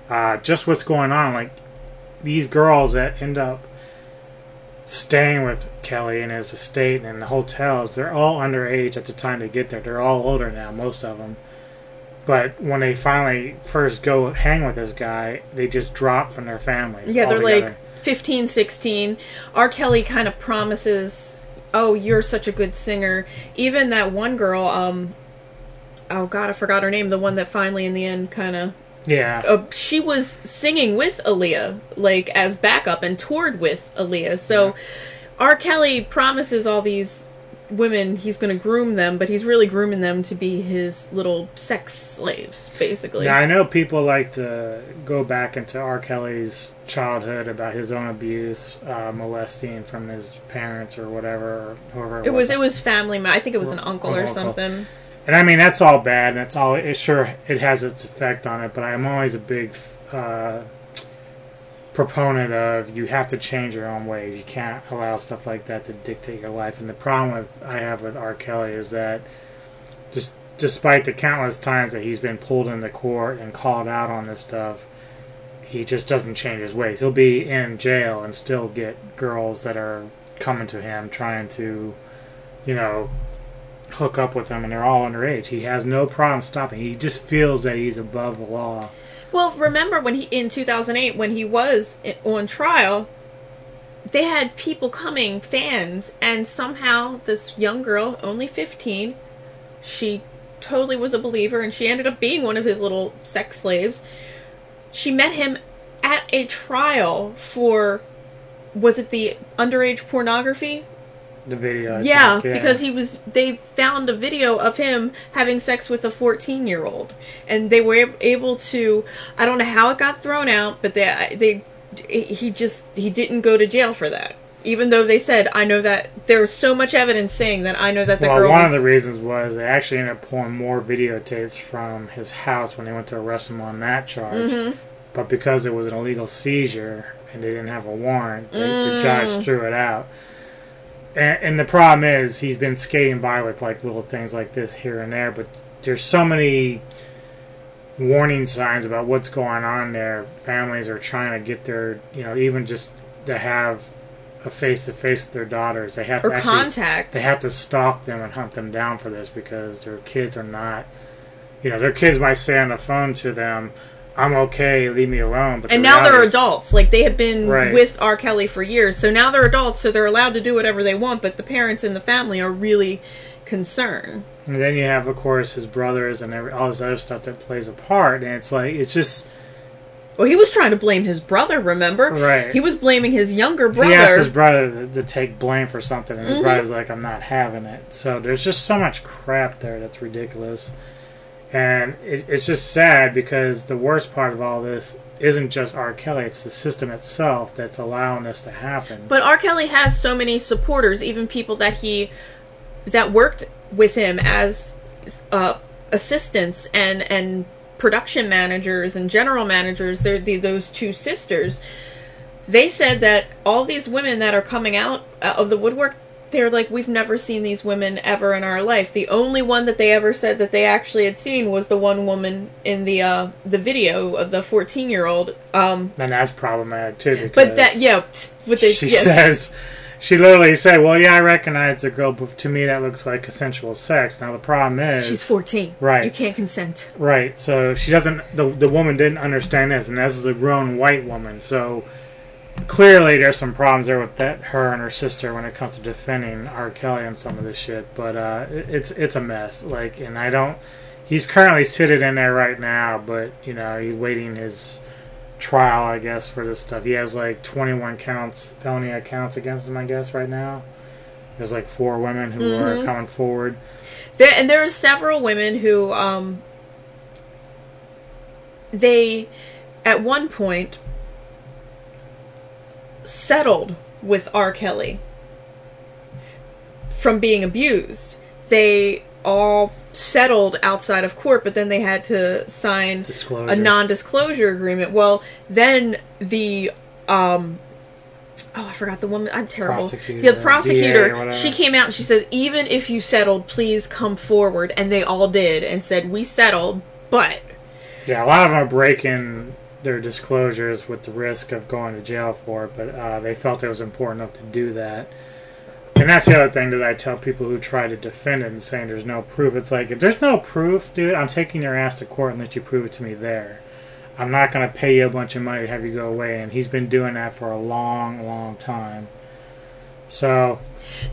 uh, just what's going on. Like these girls that end up staying with Kelly in his estate and in the hotels, they're all underage at the time they get there. They're all older now, most of them. But when they finally first go hang with this guy, they just drop from their families. Yeah, they're altogether. like 15, 16. R. Kelly kind of promises, "Oh, you're such a good singer." Even that one girl, um, oh god, I forgot her name. The one that finally, in the end, kind of, yeah. uh, she was singing with Aaliyah, like as backup, and toured with Aaliyah. So, R. Kelly promises all these women he's going to groom them, but he's really grooming them to be his little sex slaves, basically. Yeah, I know people like to go back into R. Kelly's childhood about his own abuse, uh, molesting from his parents or whatever, or whoever it, It was it was family. I think it was an uncle or uncle. something. And I mean, that's all bad, and it's all. It sure it has its effect on it, but I'm always a big uh, proponent of you have to change your own ways. You can't allow stuff like that to dictate your life. And the problem with I have with R. Kelly is that just despite the countless times that he's been pulled into court and called out on this stuff, he just doesn't change his ways. He'll be in jail and still get girls that are coming to him trying to, you know, hook up with them, and they're all underage. He has no problem stopping. He just feels that he's above the law. Well, remember when he in 2008 when he was on trial, they had people coming, fans, and somehow this young girl, only 15, she totally was a believer, and she ended up being one of his little sex slaves. She met him at a trial for was it the underage pornography? The video. Yeah, think, because he was. They found a video of him having sex with a 14 year old, and they were able to. I don't know how it got thrown out, but they they he just he didn't go to jail for that. Even though they said, I know that there was so much evidence saying that I know that the well, girl one was, of the reasons was they actually ended up pulling more videotapes from his house when they went to arrest him on that charge. Mhm. But because it was an illegal seizure and they didn't have a warrant, they, the Mm. judge threw it out. And, and the problem is he's been skating by with like little things like this here and there, but there's so many warning signs about what's going on there. Families are trying to get their, you know, even just to have a face to face with their daughters. They have or to actually, contact. they have to stalk them and hunt them down for this because their kids are not. You know, their kids might say on the phone to them, "I'm okay, leave me alone." But and the now they're adults. Like they have been Right. with R. Kelly for years, so now they're adults, so they're allowed to do whatever they want. But the parents and the family are really concerned. And then you have, of course, his brothers and every, all this other stuff that plays a part. And it's like it's just Well, he was trying to blame his brother. Remember, Right. He was blaming his younger brother. he asked his brother to, to take blame for something, and his Mhm. brother's like, "I'm not having it." So there's just so much crap there that's ridiculous, and it, it's just sad because the worst part of all this isn't just R. Kelly; it's the system itself that's allowing this to happen. But R. Kelly has so many supporters, even people that he that worked with him as uh, assistants and and production managers and general managers. They're the, those two sisters. They said that all these women that are coming out uh, of the woodwork, they're like, we've never seen these women ever in our life. The only one that they ever said that they actually had seen was the one woman in the uh, the video of the fourteen year old. Um, and that's problematic too. Because but that yeah, with the she yeah. says she literally said, "Well, yeah, I recognize a girl, but to me that looks like consensual sex." Now the problem is She's 14. Right. You can't consent. Right. So she doesn't. The the woman didn't understand this, and this is a grown white woman. So clearly, there's some problems there with that her and her sister when it comes to defending R. Kelly and some of this shit. But uh, it's it's a mess. Like, and I don't. He's currently seated in there right now, but you know he's waiting his trial, I guess, for this stuff. He has like 21 counts, felony counts against him, I guess, right now. There's like four women who are Mhm. coming forward. There, and there are several women who, um, they, at one point, settled with R. Kelly from being abused. They all settled outside of court, but then they had to sign a non-disclosure agreement. Well, then the um oh, I forgot the woman. I'm terrible. Prosecutor, yeah, the prosecutor. She came out and she said, even if you settled, please come forward. And they all did and said, we settled, but Yeah, a lot of them are breaking their disclosures with the risk of going to jail for it, but uh, they felt it was important enough to do that. And that's the other thing that I tell people who try to defend it and saying there's no proof. It's like, if there's no proof, dude, I'm taking your ass to court and let you prove it to me there. I'm not going to pay you a bunch of money to have you go away. And he's been doing that for a long, long time. So,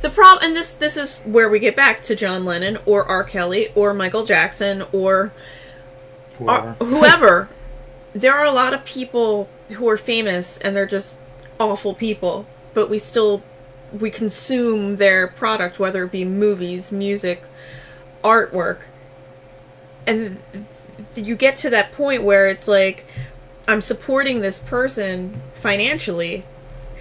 the problem, and this this is where we get back to John Lennon or R. Kelly or Michael Jackson or whoever. Uh, whoever. there are a lot of people who are famous and they're just awful people, but we still we consume their product, whether it be movies, music, artwork, and th- you get to that point where it's like I'm supporting this person financially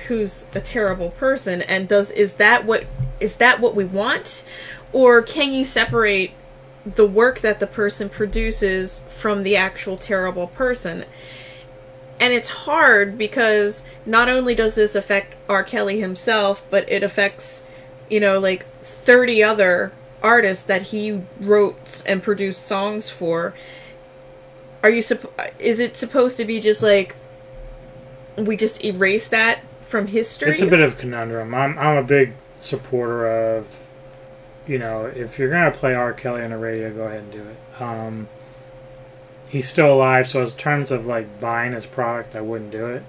who's a terrible person and does is that what is that what we want? Or can you separate the work that the person produces from the actual terrible person and it's hard because not only does this affect R. Kelly himself, but it affects, you know, like 30 other artists that he wrote and produced songs for. Are you is it supposed to be just like we just erase that from history? It's a bit of a conundrum. I'm I'm a big supporter of, you know, if you're gonna play R. Kelly on the radio, go ahead and do it. Um, he's still alive, so in terms of like buying his product, I wouldn't do it.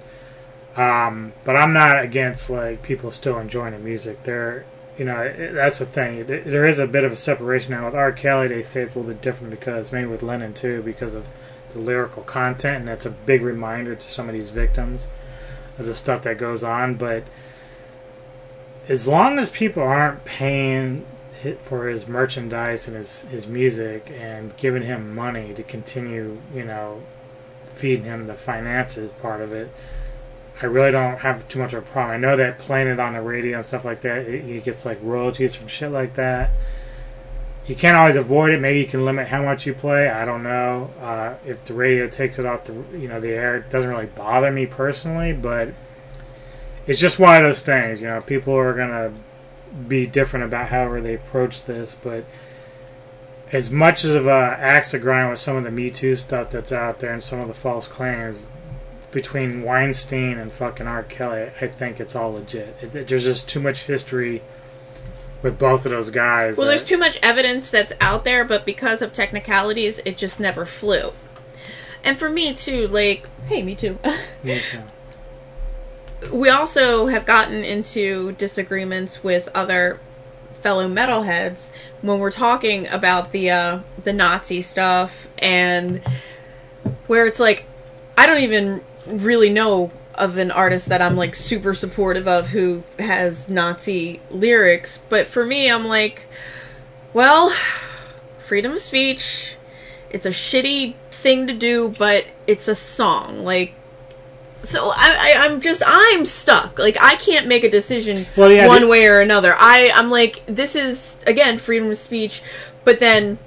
Um, but I'm not against like people still enjoying the music. There, you know, it, that's the thing. There- is a bit of a separation now with R. Kelly. They say it's a little bit different because maybe with Lennon too, because of the lyrical content, and that's a big reminder to some of these victims of the stuff that goes on. But as long as people aren't paying for his merchandise and his his music and giving him money to continue, you know, feeding him the finances part of it. I really don't have too much of a problem. I know that playing it on the radio and stuff like that, it, he gets like royalties from shit like that. You can't always avoid it. Maybe you can limit how much you play. I don't know. Uh, if the radio takes it off the you know the air, it doesn't really bother me personally, but it's just one of those things. You know, people are gonna be different about however they approach this, but as much as of a axe to grind with some of the Me Too stuff that's out there and some of the false claims between Weinstein and fucking R. Kelly, I think it's all legit. It, it- there's just too much history with both of those guys. Well, that- there's too much evidence that's out there, but because of technicalities, it just never flew. And for me too, like, hey, me too. Me too. we also have gotten into disagreements with other fellow metalheads when we're talking about the uh, the Nazi stuff and where it's like I don't even really know of an artist that I'm like super supportive of who has Nazi lyrics, but for me I'm like well, freedom of speech, it's a shitty thing to do, but it's a song. Like so I, I I'm just I'm stuck. Like I can't make a decision Well, yeah, one the- way or another. I I'm like this is again freedom of speech, but then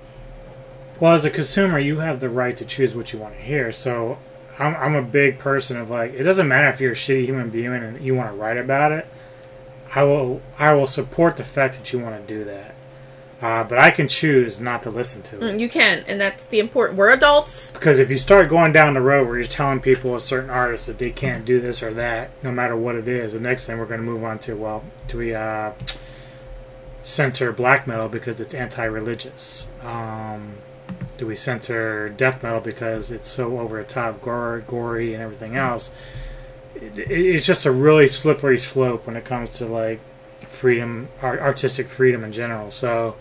Well, as a consumer, you have the right to choose what you want to hear. So, I'm, I'm a big person of like, it doesn't matter if you're a shitty human being and you want to write about it. I will, I will support the fact that you want to do that. Uh, but I can choose not to listen to it. mm, you can, and that's the important. We're adults. Because if you start going down the road where you're telling people, a certain artist, that they can't do this or that, no matter what it is, the next thing we're going to move on to, well, do we uh, censor black metal because it's anti-religious? Um, do we censor death metal because it's so over the top, gory, gory, and everything else? It, it, it's just a really slippery slope when it comes to like freedom, artistic freedom in general. So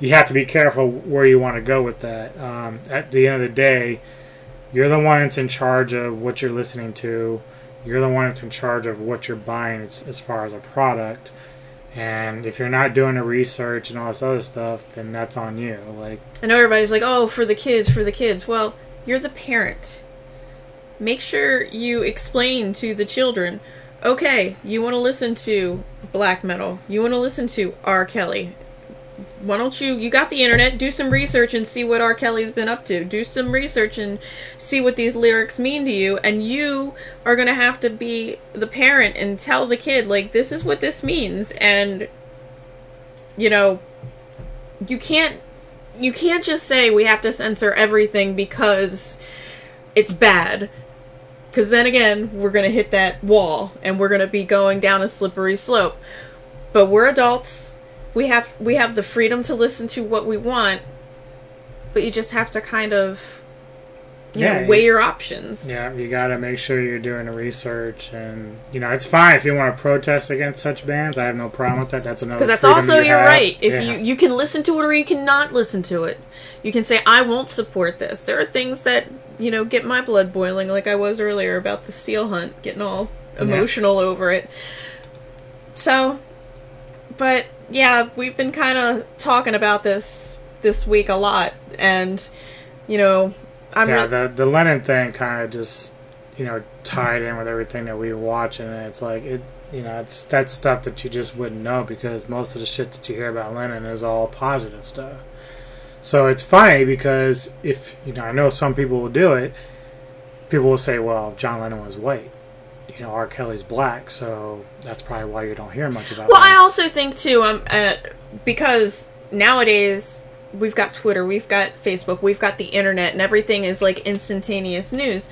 you have to be careful where you want to go with that. Um, at the end of the day, you're the one that's in charge of what you're listening to. You're the one that's in charge of what you're buying as, as far as a product. And if you're not doing the research and all this other stuff, then that's on you. Like, I know everybody's like, "Oh, for the kids, for the kids." Well, you're the parent. Make sure you explain to the children, "Okay, you want to listen to black metal. You want to listen to R. Kelly. Why don't you you got the internet, do some research and see what R. Kelly's been up to. Do some research and see what these lyrics mean to you and you are going to have to be the parent and tell the kid like this is what this means and you know, you can't you can't just say we have to censor everything because it's bad. Because then again, we're going to hit that wall and we're going to be going down a slippery slope. But we're adults. We have we have the freedom to listen to what we want. But you just have to kind of you Yeah, know, weigh you- your options. yeah, you got to make sure you're doing the research. And, you know, it's fine if you want to protest against such bands. I have no problem with that. That's another Because that's also you your have. right. If Yeah. you you can listen to it or you cannot listen to it. You can say I won't support this. There are things that you know get my blood boiling, like I was earlier about the seal hunt, getting all emotional over it. So, but yeah, we've been kind of talking about this this week a lot, and you know, I'm yeah, re- the the Lennon thing kind of just you know tied in with everything that we were watching, and it's like it you know it's that's stuff that you just wouldn't know because most of the shit that you hear about Lennon is all positive stuff. So it's funny because if you know I know some people will do it, people will say, well, John Lennon was white. You know, R. Kelly's black, so that's probably why you don't hear much about. It. Well, I also think too, um, uh, because nowadays we've got Twitter, we've got Facebook, we've got the internet, and everything is like instantaneous news.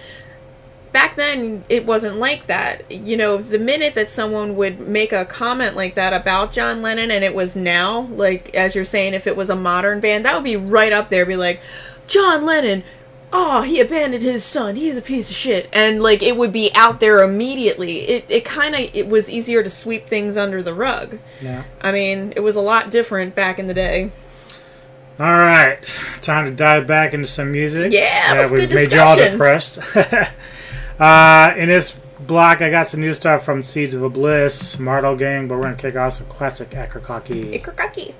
Back then, it wasn't like that. You know, the minute that someone would make a comment like that about John Lennon, and it was now, like as you're saying, if it was a modern band, that would be right up there. Be like, John Lennon oh, he abandoned his son. He's a piece of shit. And like it would be out there immediately. It it kind of it was easier to sweep things under the rug. Yeah. I mean, it was a lot different back in the day. All right, time to dive back into some music. Yeah, that was we've good made y'all depressed. uh, in this block, I got some new stuff from Seeds of a Bliss, Martel Gang, but we're gonna kick off some classic Akercocke. Ikrakaki.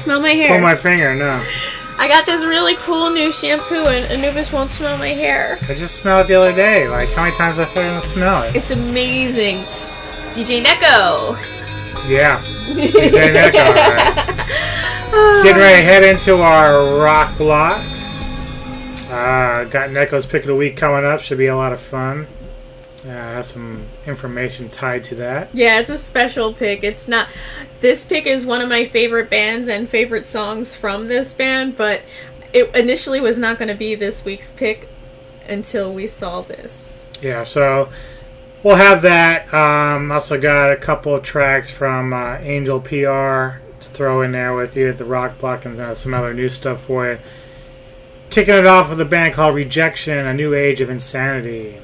Smell me. Smell my Pull hair. my finger. No, I got this really cool new shampoo, and Anubis won't smell my hair. I just smelled it the other day. Like how many times I fucking smell it? It's amazing. DJ Neko. Yeah. DJ Neko. alright. Getting ready to head into our rock block. Uh, got Neko's pick of the week coming up. Should be a lot of fun. Uh, has some information tied to that. Yeah, it's a special pick. It's not. This pick is one of my favorite bands and favorite songs from this band, but it initially was not going to be this week's pick until we saw this. Yeah, so we'll have that. Um, also got a couple of tracks from uh, Angel PR to throw in there with you at the rock block and uh, some other new stuff for you. Kicking it off with a band called Rejection, A New Age of Insanity.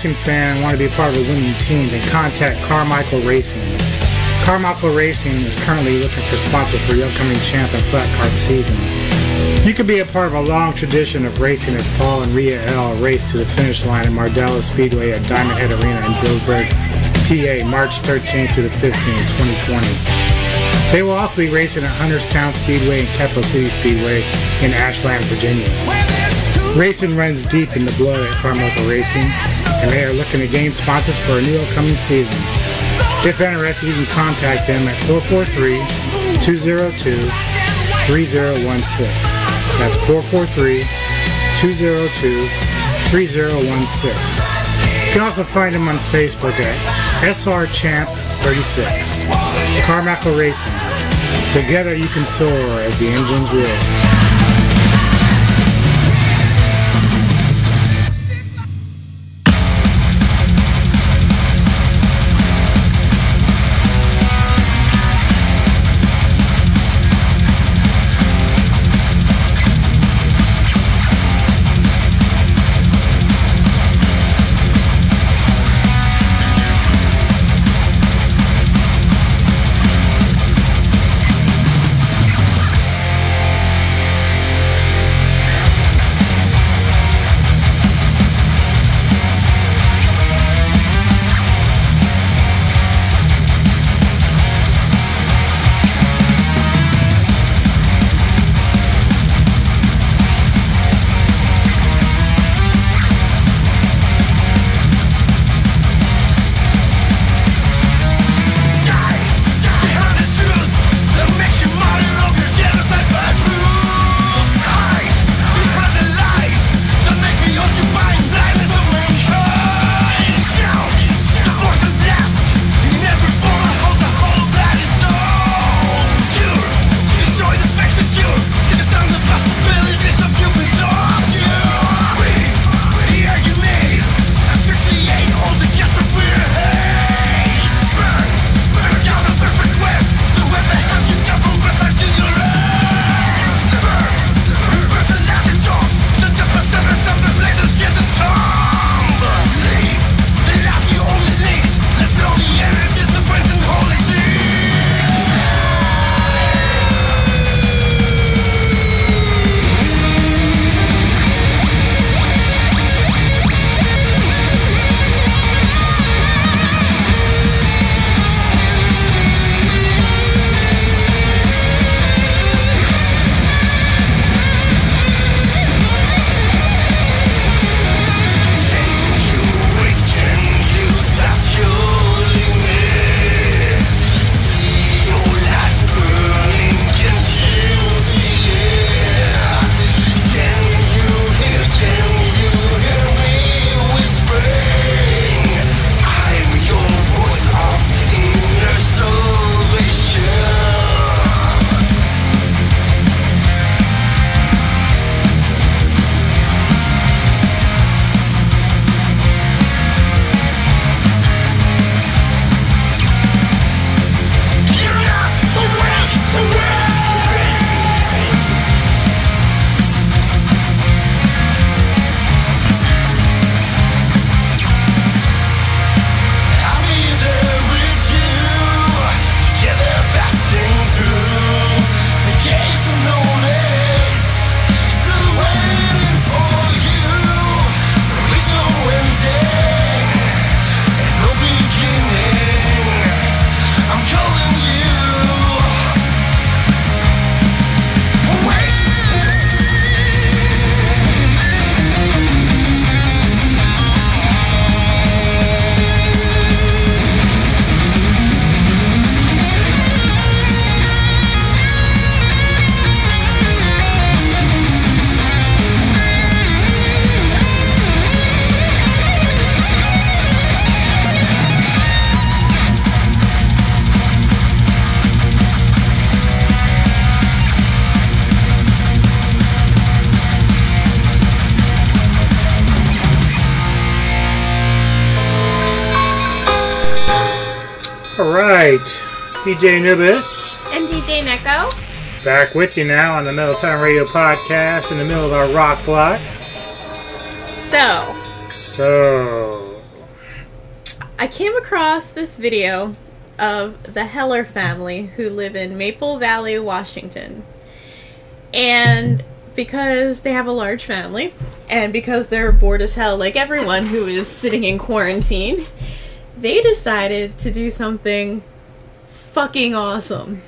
Racing fan and want to be part of a winning team, then contact Carmichael Racing. Carmichael Racing is currently looking for sponsors for the upcoming champ and flat season. You could be a part of a long tradition of racing as Paul and Rhea L race to the finish line at Mardella Speedway at Diamond Head Arena in Dillsburg, PA, March 13th through the 15th, 2020. They will also be racing at Hunterstown Speedway and Capital City Speedway in Ashland, Virginia. Racing runs deep in the blood at Carmichael Racing, and they are looking to gain sponsors for a new upcoming season. If interested, you can contact them at 443-202-3016. That's 443-202-3016. You can also find them on Facebook at SR Champ 36. Carmichael Racing. Together you can soar as the engines roar. DJ Anubis. And DJ Neko. Back with you now on the Metal Tavern Radio podcast in the middle of our rock block. So, So, I came across this video of the Heller family who live in Maple Valley, Washington. And because they have a large family, and because they're bored as hell, like everyone who is sitting in quarantine, they decided to do something fucking awesome.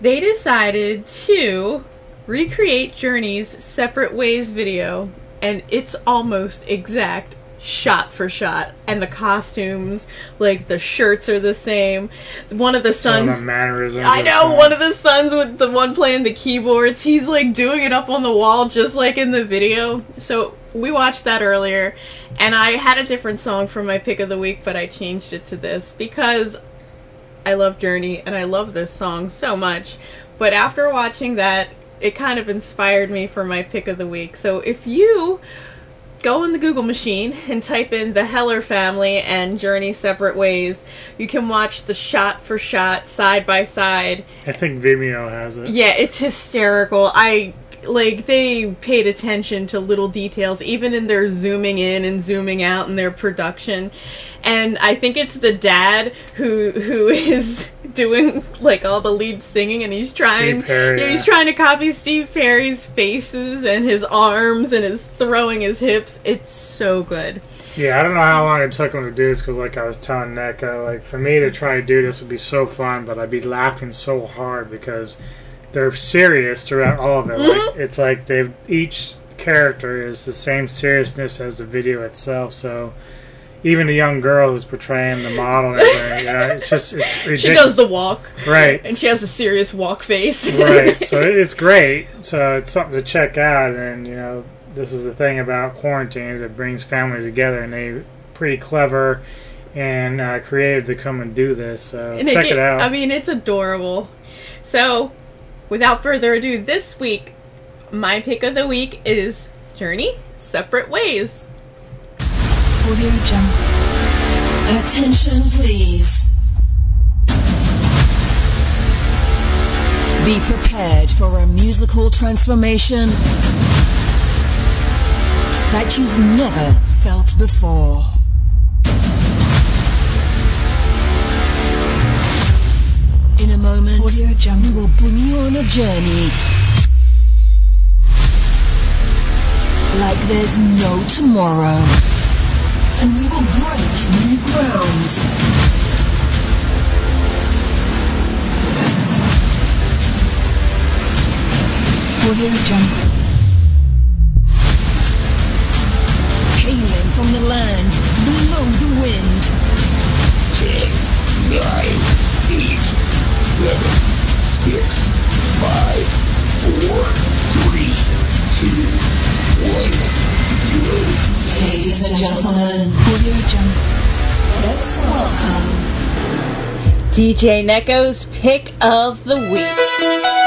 They decided to recreate Journey's Separate Ways video, and it's almost exact shot for shot. And the costumes, like the shirts are the same. One of the sons. the mannerisms. I know one of the sons with the one playing the keyboards. He's like doing it up on the wall just like in the video. So we watched that earlier, and I had a different song for my pick of the week, but I changed it to this because I love Journey and I love this song so much. But after watching that, it kind of inspired me for my pick of the week. So if you go in the Google machine and type in the Heller family and Journey separate ways, you can watch the shot for shot, side by side. I think Vimeo has it. Yeah, it's hysterical. I like they paid attention to little details even in their zooming in and zooming out in their production. And I think it's the dad who who is doing like all the lead singing and he's trying Perry, yeah, he's trying to copy Steve Perry's faces and his arms and his throwing his hips. It's so good. Yeah, I don't know how long it took him to do this because, like I was telling Neko, like for me to try to do this would be so fun, but I'd be laughing so hard because they're serious throughout all of it. Like it's like they've each character is the same seriousness as the video itself. So even the young girl who's portraying the model, and you know, it's just it's ridiculous. She does the walk. right. And she has a serious walk face. right. So it's great. So it's something to check out. And you know, this is the thing about quarantine is it brings families together, and they pretty clever and uh, creative to come and do this. So And check get- it out. I mean, it's adorable. So, without further ado, this week, my pick of the week is Journey Separate Ways. Audio Jungle. Attention, please. Be prepared for a musical transformation that you've never felt before. Moment, we will bring you on a journey like there's no tomorrow and we will break new ground. Audio Jungle. Hailing from the land below the wind. Ten, nine, seven, six, five, four, three, two, one, zero. Ladies and gentlemen, Audio Jungle. Let's welcome DJ Neko's pick of the week.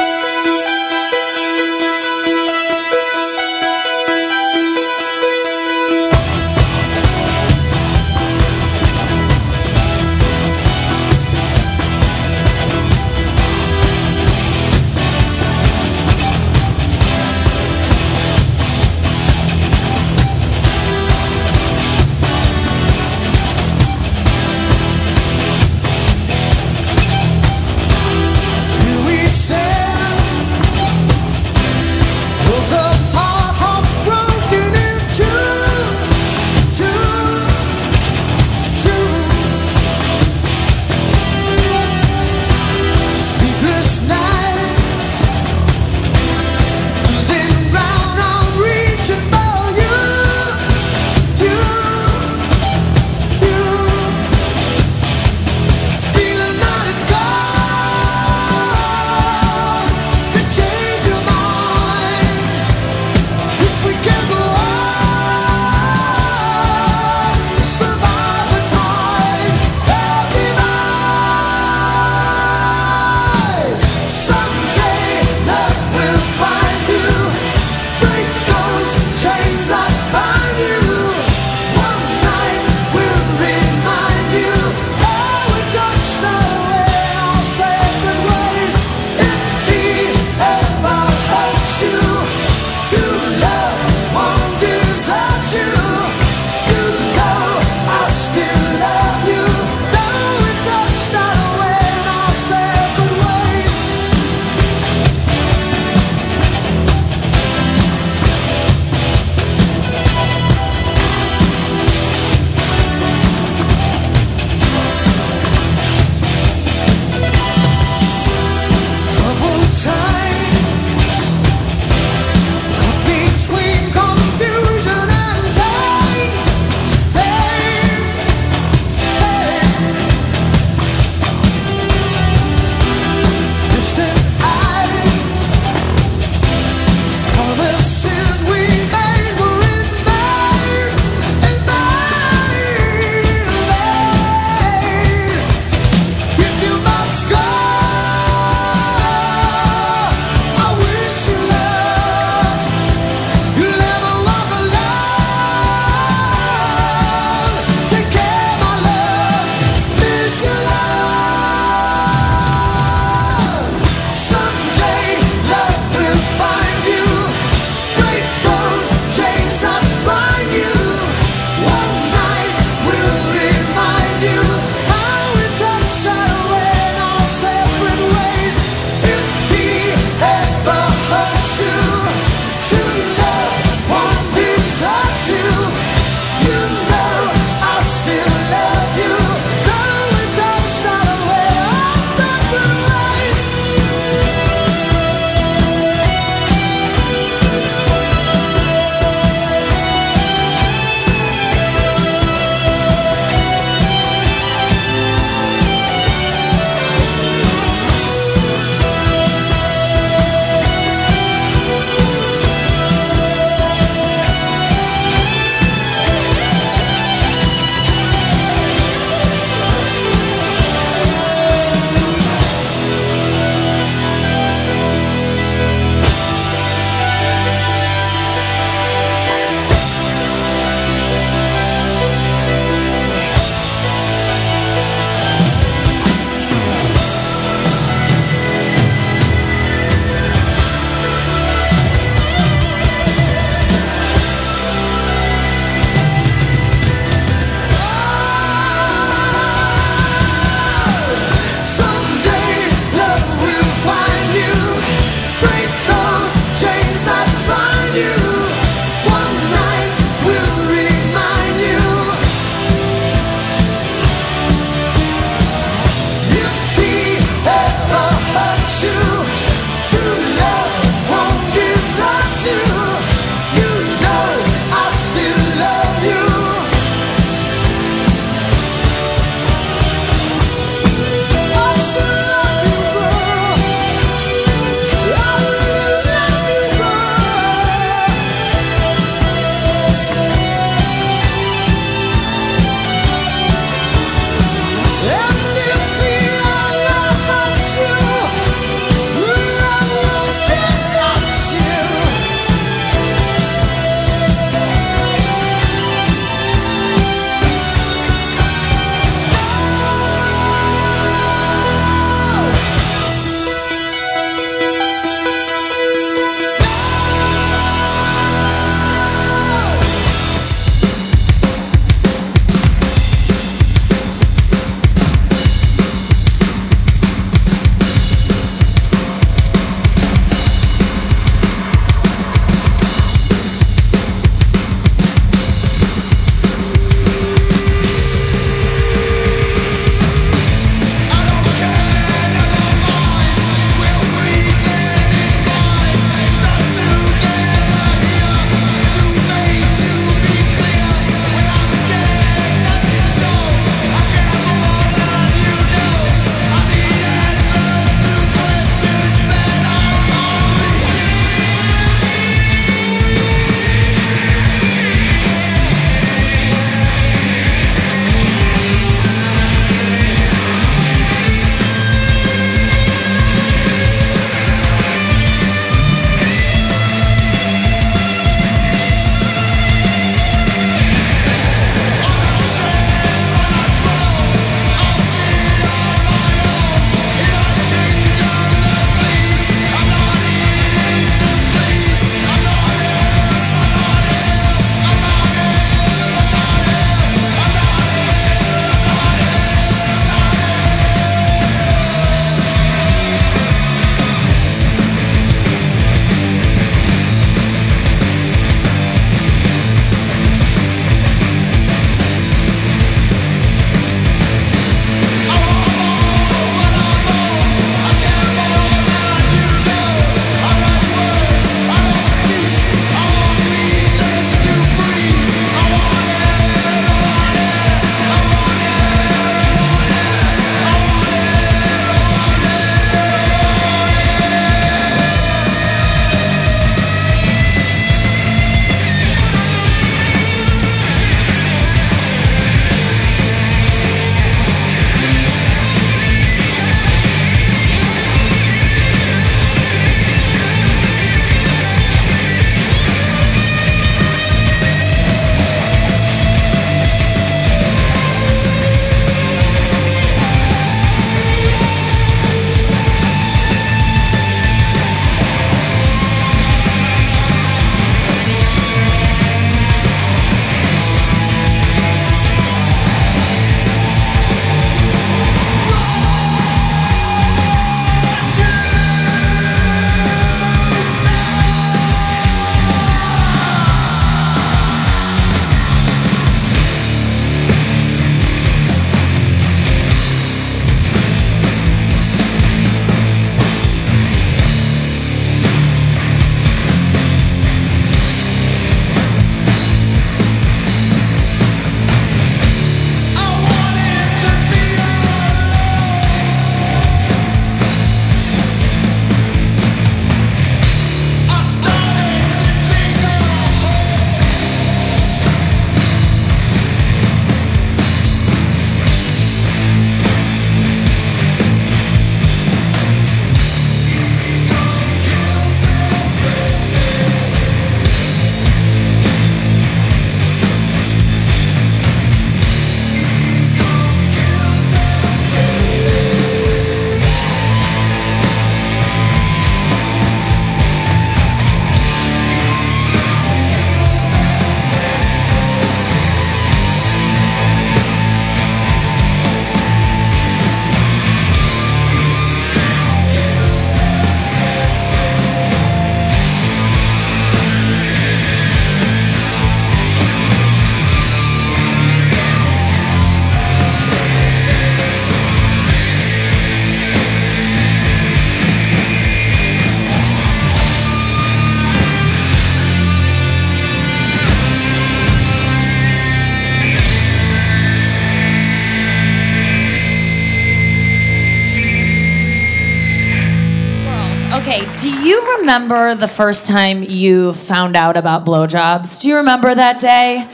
Remember the first time you found out about blowjobs? Do you remember that day?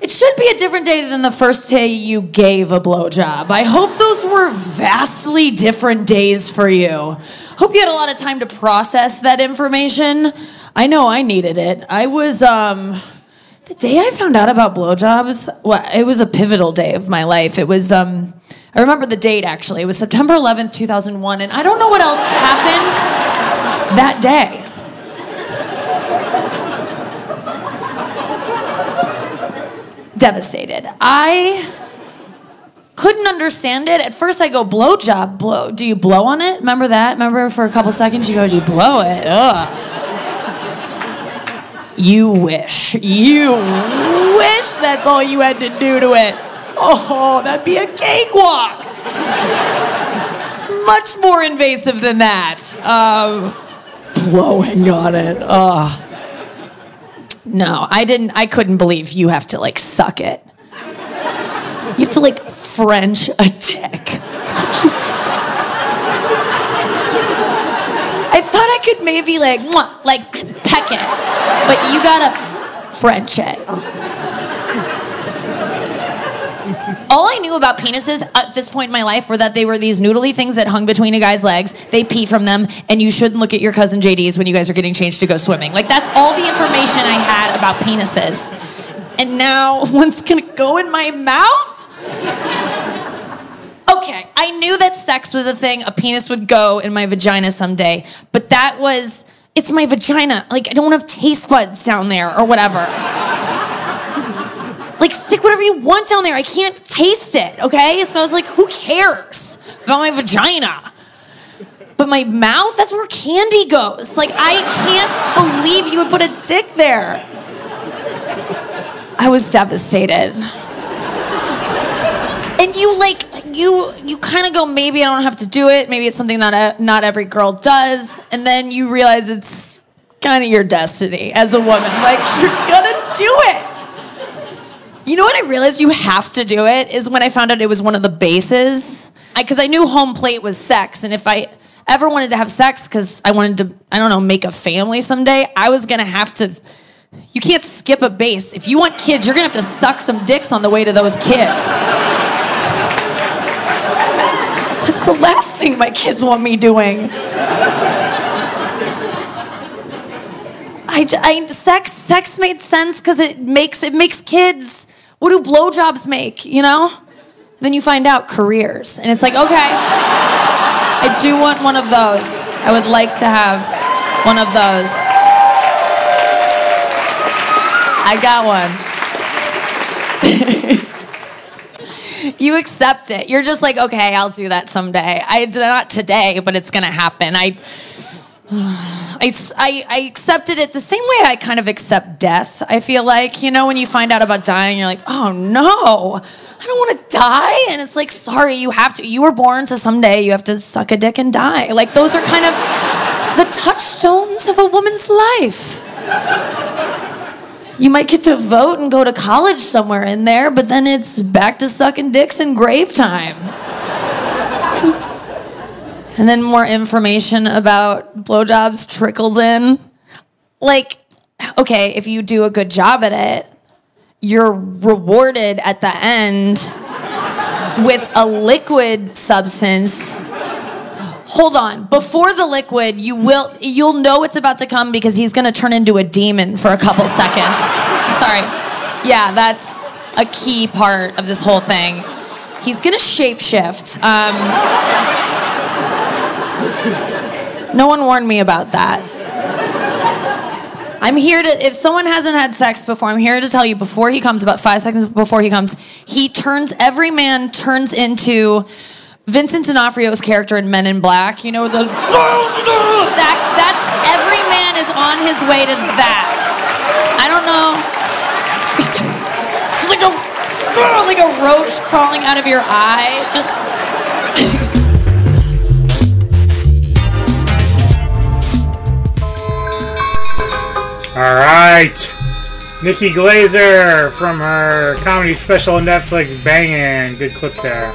It should be a different day than the first day you gave a blowjob. I hope those were vastly different days for you. Hope you had a lot of time to process that information. I know I needed it. I was um the day I found out about blowjobs, well, it was a pivotal day of my life. It was um I remember the date actually. It was September 11th, 2001, and I don't know what else happened that day. Devastated. I couldn't understand it. At first, I go blowjob. Blow. Do you blow on it? Remember that? Remember for a couple seconds you go, "Do you blow it?" Ugh. You wish. You wish that's all you had to do to it. Oh, that'd be a cakewalk. It's much more invasive than that. Um, blowing on it. Oh. No, I didn't. I couldn't believe you have to like suck it. You have to like French a dick. I thought I could maybe like like peck it, but you gotta French it. All I knew about penises at this point in my life were that they were these noodly things that hung between a guy's legs. They pee from them, and you shouldn't look at your cousin JD's when you guys are getting changed to go swimming. Like that's all the information I had about penises. And now one's gonna go in my mouth? Okay, I knew that sex was a thing. A penis would go in my vagina someday, but that was it's my vagina. Like I don't have taste buds down there or whatever. Like stick whatever you want down there. I can't taste it, okay? So I was like, who cares about my vagina? But my mouth, that's where candy goes. Like I can't believe you would put a dick there. I was devastated. And you like you you kind of go maybe I don't have to do it. Maybe it's something that uh, not every girl does. And then you realize it's kind of your destiny as a woman. Like you're gonna do it. You know what I realized you have to do it is when I found out it was one of the bases. Because I, knew home plate was sex, and if I ever wanted to have sex because I wanted to, I don't know, make a family someday, I was gonna have to. You can't skip a base. If you want kids, you're gonna have to suck some dicks on the way to those kids. That's the last thing my kids want me doing. I, I- sex sex made sense because it makes it makes kids. What do blowjobs make? You know. Then you find out careers, and it's like okay, I do want one of those. I would like to have one of those. I got one. you accept it. You're just like, okay, I'll do that someday. I not today, but it's gonna happen. I, I, I, accepted it the same way I kind of accept death. I feel like you know when you find out about dying, you're like, oh no, I don't want to die, and it's like, sorry, you have to. You were born, so someday you have to suck a dick and die. Like those are kind of the touchstones of a woman's life. You might get to vote and go to college somewhere in there, but then it's back to sucking dicks and grave time. And then more information about blowjobs trickles in. Like, okay, if you do a good job at it, you're rewarded at the end with a liquid substance. Hold on. Before the liquid you will you'll know it's about to come because he's going to turn into a demon for a couple seconds. Sorry. Yeah that's a key part of this whole thing. He's going to shapeshift. Um, no one warned me about that i'm here to if someone hasn't had sex before i'm here to tell you before he comes about five seconds before he comes he turns every man turns into Vincent D'Onofrio's character in Men in Black, you know, the that that's every man is on his way to that. I don't know. It's like a like a roach crawling out of your eye. Just All right. Nikki Glazer from her comedy special on Netflix, Bangin'. Good clip there.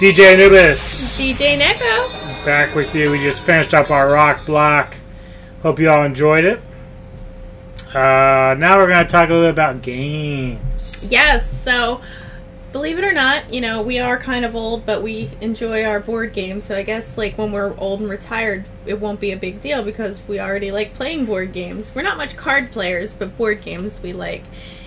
DJ Anubis. DJ Neko. back with you. We just finished up our rock block. Hope you all enjoyed it. Uh, now we're going to talk a little bit about games. Yes, so believe it or not, you know, we are kind of old, but we enjoy our board games. So I guess like when we're old and retired, it won't be a big deal because we already like playing board games. We're not much card players, but board games we like.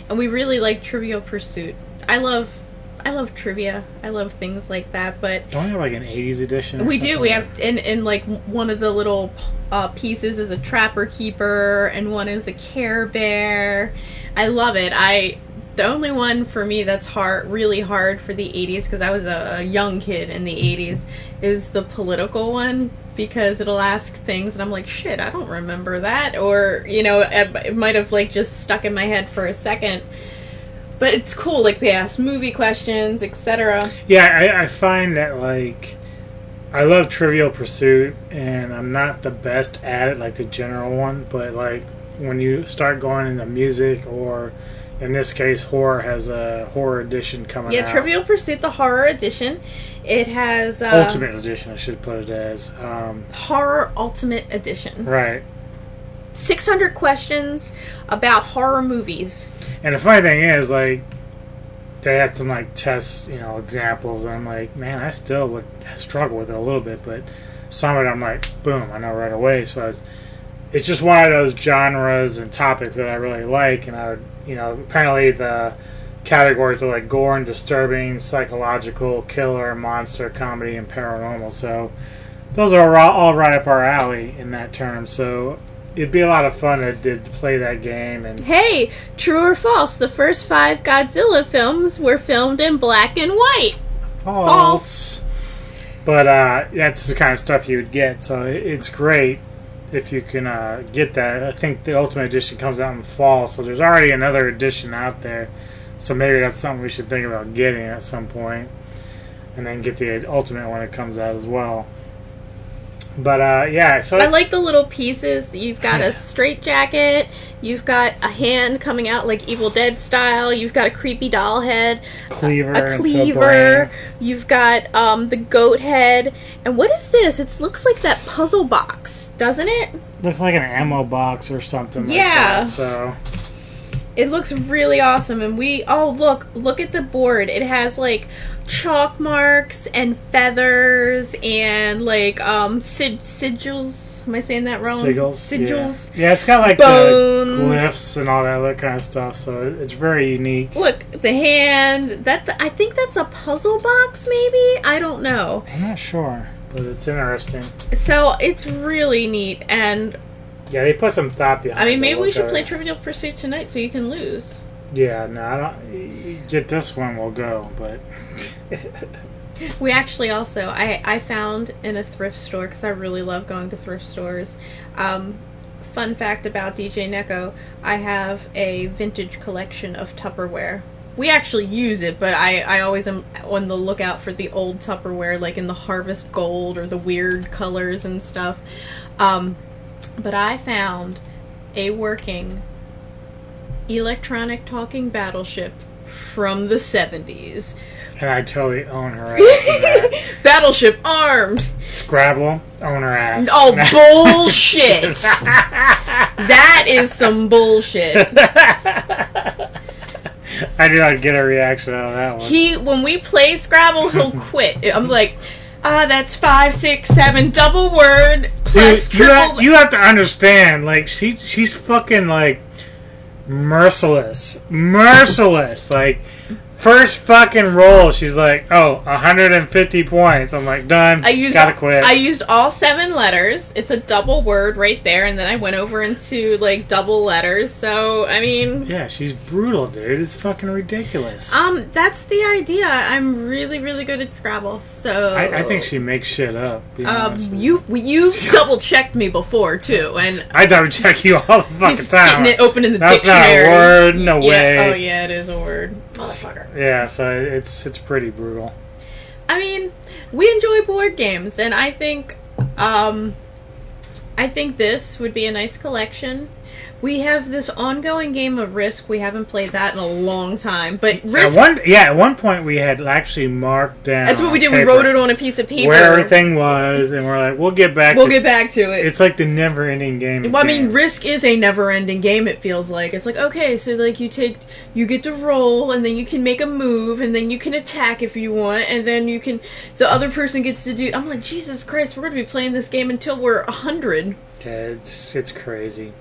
And we really like Trivial Pursuit. I love I love trivia. I love things like that, but Don't we have like an 80s edition? or we do. We like have in in like one of the little uh, pieces is a trapper keeper, and one is a care bear. I love it. I the only one for me that's hard, really hard for the '80s because I was a, young kid in the '80s is the political one because it'll ask things and I'm like, shit, I don't remember that, or you know, it, it might have like just stuck in my head for a second. But it's cool, like they ask movie questions, etc. Yeah, I, I find that like I love Trivial Pursuit, and I'm not the best at it, like the general one. But like when you start going into music, or in this case, horror has a horror edition coming up. Yeah, out. Trivial Pursuit, the horror edition. It has uh, Ultimate edition, I should put it as. Um, horror ultimate edition. right. 600 questions about horror movies. And the funny thing is, like, they had some like test, you know, examples, and I'm like, man, I still would struggle with it a little bit, but some of it I'm like, boom, I know right away. So it's, it's just one of those genres and topics that I really like, and I would, you know, apparently the categories are like gore and disturbing, psychological, killer, monster, comedy, and paranormal. So those are all right up our alley in that term. So it'd be a lot of fun to, to play that game and Hey, true or false? The first five Godzilla films were filmed in black and white. false. But uh, that's the kind of stuff you would get. So it's great if you can uh, get that. I think the Ultimate Edition comes out in the fall, so there's already another edition out there. So maybe that's something we should think about getting at some point, and then get the Ultimate when it comes out as well. But uh, yeah, so I like the little pieces. You've got a straight jacket. You've got a hand coming out like Evil Dead style. You've got a creepy doll head. cleaver, a into cleaver. brain. You've got um, the goat head. And what is this? It looks like that puzzle box, doesn't it? looks like an ammo box or something. Like Yeah. that, so It looks really awesome. And we oh look look at the board. It has like chalk marks and feathers and like um sig- sigils. Am I saying that wrong? sigils, Sigils. Yeah. yeah, it's got like Bones. the glyphs and all that other kind of stuff. So it's very unique. Look, the hand. That I think that's a puzzle box. Maybe I don't know. I'm not sure, but it's interesting. So it's really neat, and Yeah, they put some thought behind. I mean, maybe we should play. Trivial Pursuit tonight so you can lose. Yeah, no, I don't. Get this one, we'll go. But We actually also I I found in a thrift store because I really love going to thrift stores. Um, fun fact about DJ Neko: I have a vintage collection of Tupperware. We actually use it, but I, I always am on the lookout for the old Tupperware, like in the harvest gold or the weird colors and stuff. Um, but I found a working electronic talking battleship from the 70s. And I totally own her ass. Battleship armed. Scrabble, own her ass. Oh, bullshit. that is some bullshit. I did not get a reaction out of that one. He, when we play Scrabble, he'll quit. I'm like, ah, that's five, six, seven, double word plus Dude, you, triple. have, you have to understand, like she she's fucking like merciless, merciless. Like first fucking roll, she's like, oh, 150 points. I'm like, done. I used gotta quit. I used all seven letters. It's a double word right there, and then I went over into like double letters. So I mean, yeah, she's brutal, dude. It's fucking ridiculous. um, that's the idea. I'm really, really good at Scrabble. So I, I think she makes shit up. Um, you you double checked me before too, and I double check you all the fucking time. getting it open in the That's dictionary. not a word. No yeah, way. Oh yeah, it is a word, motherfucker. Yeah, so it's it's pretty brutal. I mean, we enjoy board games, and I think, um, I think this would be a nice collection We have this ongoing game of Risk. We haven't played that in a long time, but At Risk. one, yeah, at one point we had actually marked down. that's what we did. We wrote it on a piece of paper. where everything was, and we're like, we'll get back. We'll to, get back to it. It's like the never-ending game. Well, I mean. Risk is a never-ending game. It feels like it's like okay, so like you take, you get to roll, and then you can make a move, and then you can attack if you want, and then you can, the other person gets to do. I'm like, Jesus Christ, we're gonna be playing this game until we're a hundred. Yeah, it's it's crazy.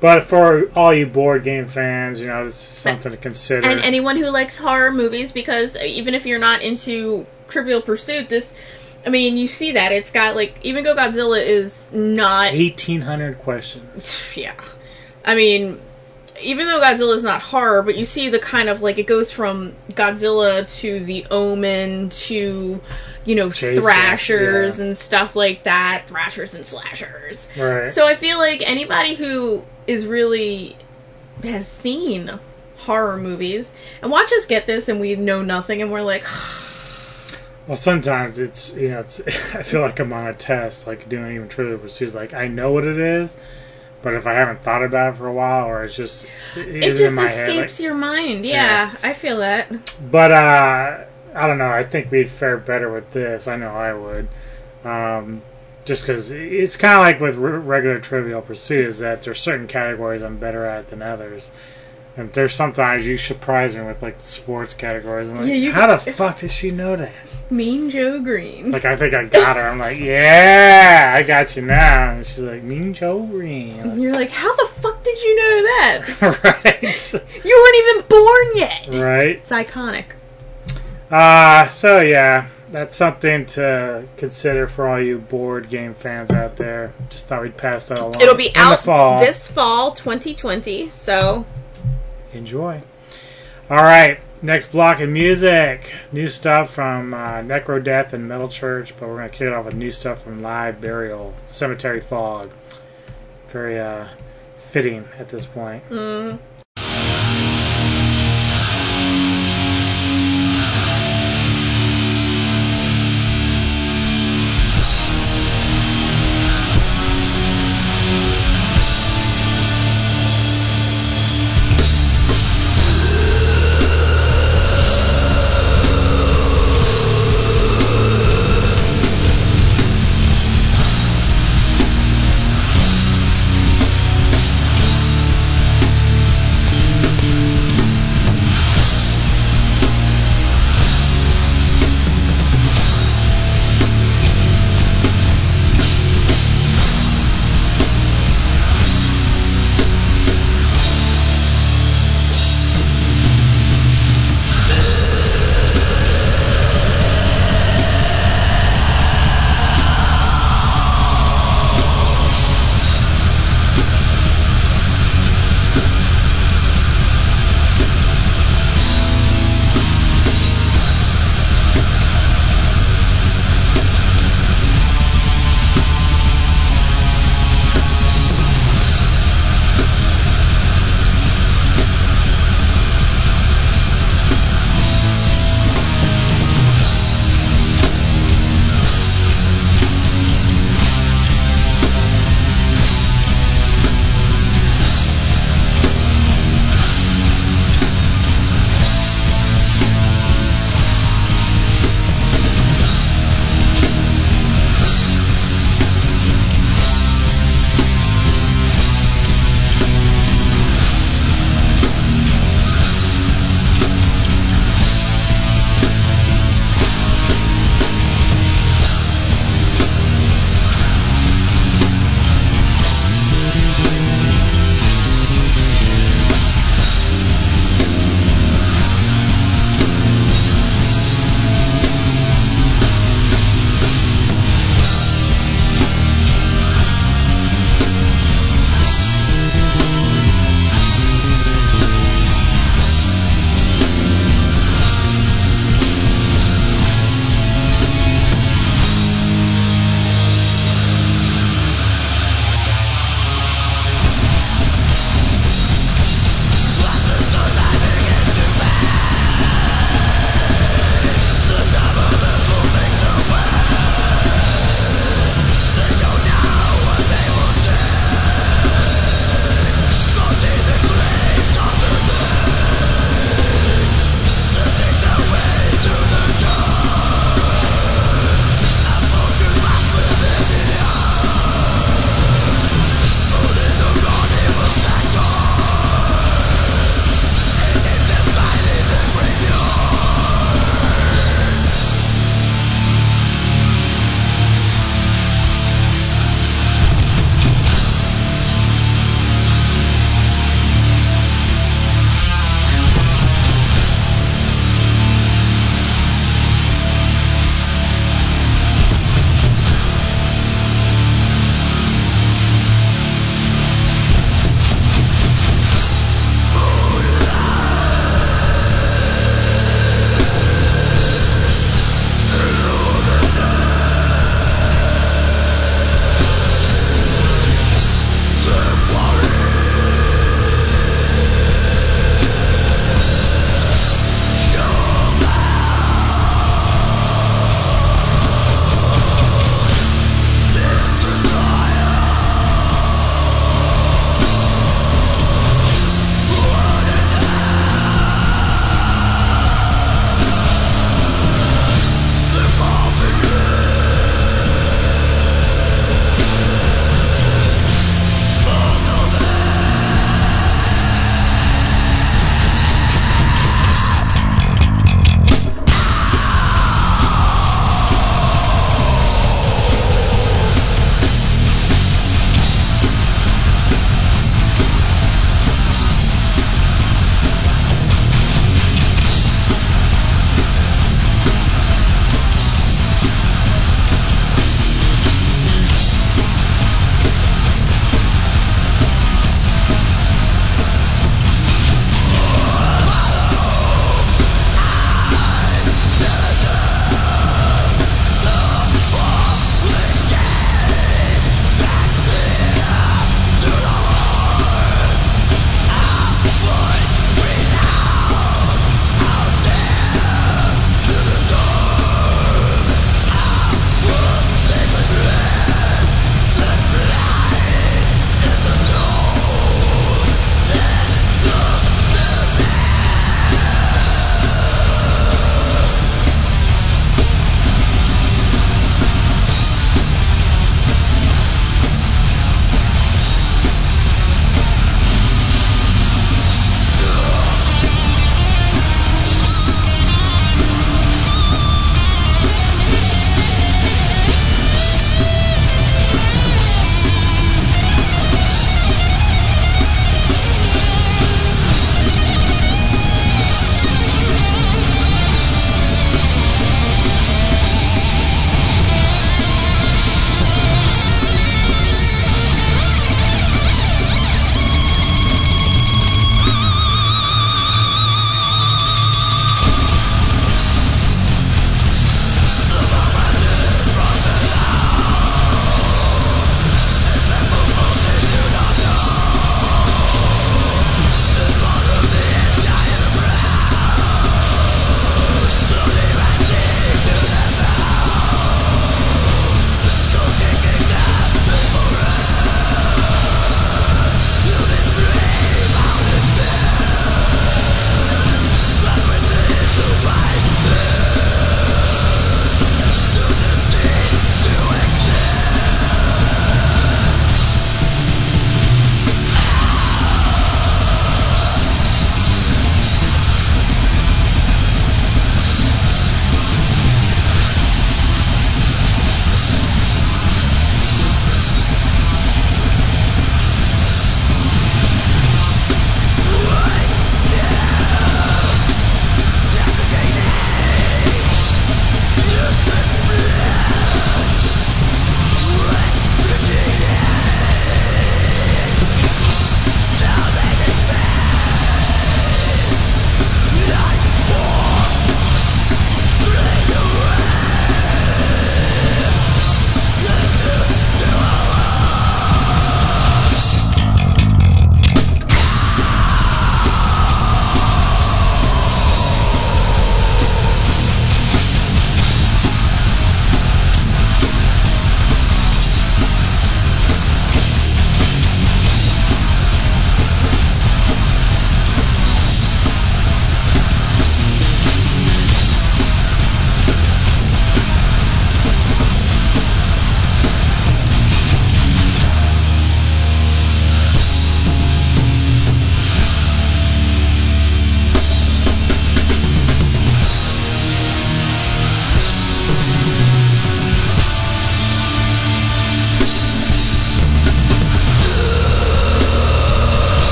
But for all you board game fans, you know, it's something to consider. And anyone who likes horror movies, because even if you're not into Trivial Pursuit, this, I mean, you see that it's got like even Go Godzilla is not Eighteen hundred questions. yeah. I mean, even though Godzilla is not horror, but you see the kind of like it goes from Godzilla to the Omen to you know Jason, thrashers yeah. and stuff like that, thrashers and slashers. Right. So I feel like anybody who is really has seen horror movies and watch us get this and we know nothing and we're like Well, sometimes it's you know, it's. I feel like I'm on a test, like doing even Trivial Pursuit. Like I know what it is, but if I haven't thought about it for a while, or it's just it, it just escapes head. Like, your mind. Yeah, I feel that. but uh, I don't know. I think we'd fare better with this. I know I would. Um, just because it's kind of like with re- regular Trivial Pursuit, is that there's certain categories I'm better at than others. And there's sometimes you surprise me with like sports categories. I'm like, Yeah, you- how the fuck does she know that? Mean Joe Greene. Like I think I got her. I'm like, yeah, I got you now. And she's like, Mean Joe Greene. And you're like, how the fuck did you know that? right, You weren't even born yet. right. It's iconic. Uh, so yeah, that's something to consider for all you board game fans out there. Just thought we'd pass that along. It'll be out fall. this fall, 2020. So Enjoy. All right, next block of music. New stuff from uh, Necro Death and Metal Church, but we're gonna kick it off with new stuff from Live Burial, Cemetery Fog. Very uh, fitting at this point. mm,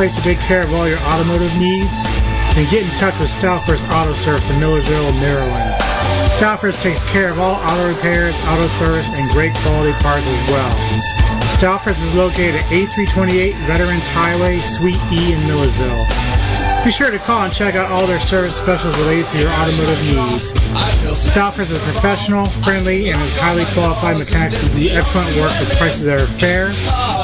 place to take care of all your automotive needs? Then get in touch with Stouffer's Auto Service in Millersville, Maryland. Stouffer's takes care of all auto repairs, auto service, and great quality parts as well. Stouffer's is located at A328 Veterans Highway, Suite E in Millersville. Be sure to call and check out all their service specials related to your automotive needs. Stouffer's is professional, friendly, and is highly qualified mechanics who do excellent work with prices that are fair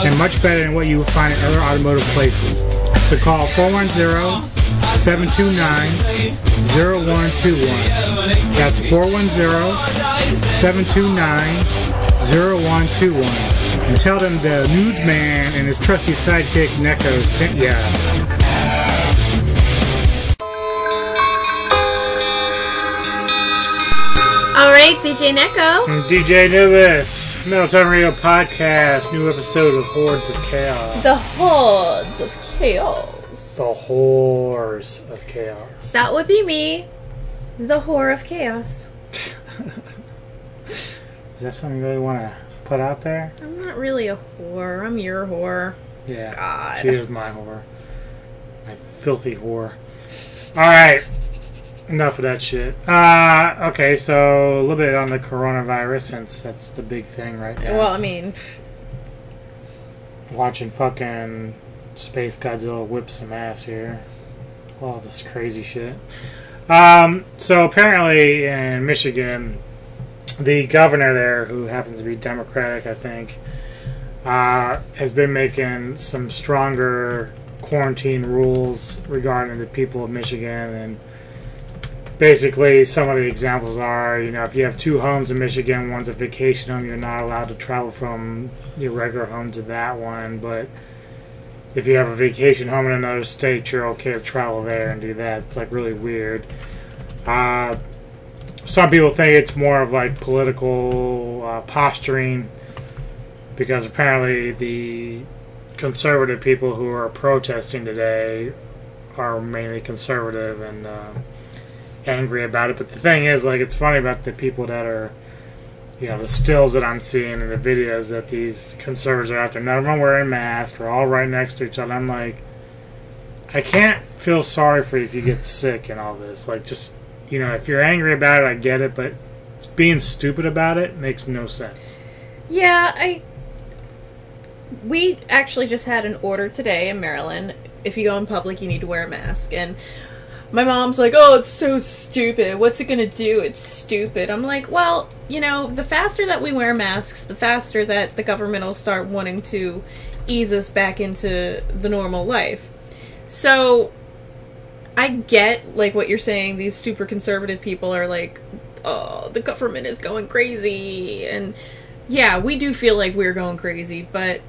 and much better than what you will find at other automotive places. So call 410-729-0121. That's 410-729-0121. And tell them the newsman and his trusty sidekick Neko sent ya. All right, DJ Neko. And DJ Anubis, Metal Tavern Radio Podcast, new episode of Hordes of Chaos. The hordes of chaos. The Horrors of Chaos. That would be me. The whore of chaos. Is that something you really want to put out there? I'm not really a whore. I'm your whore. Yeah. God. She is my whore. My filthy whore. Alright. Enough of that shit. Uh, okay, so a little bit on the coronavirus since that's the big thing right now. Well, I mean, watching fucking Space Godzilla whip some ass here. All this crazy shit. Um, so apparently in Michigan, the governor there, who happens to be Democratic, I think, uh, has been making some stronger quarantine rules regarding the people of Michigan and basically some of the examples are you know if you have two homes in michigan one's a vacation home you're not allowed to travel from your regular home to that one but if you have a vacation home in another state you're okay to travel there and do that. It's like really weird. Uh, some people think it's more of like political uh, posturing because apparently the conservative people who are protesting today are mainly conservative and uh, angry about it. But the thing is, like, it's funny about the people that are, you know, the stills that I'm seeing in the videos that these conservatives are out there. None of them wearing masks. We're all right next to each other. I'm like, I can't feel sorry for you if you get sick and all this. Like, just, you know, if you're angry about it, I get it. But being stupid about it makes no sense. yeah, I. We actually just had an order today in Maryland. If you go in public, you need to wear a mask. And my mom's like, oh, it's so stupid. What's it gonna do? It's stupid. I'm like, well, you know, the faster that we wear masks, the faster that the government will start wanting to ease us back into the normal life. So, I get, like, what you're saying. These super conservative people are like, oh, the government is going crazy. And yeah, we do feel like we're going crazy, but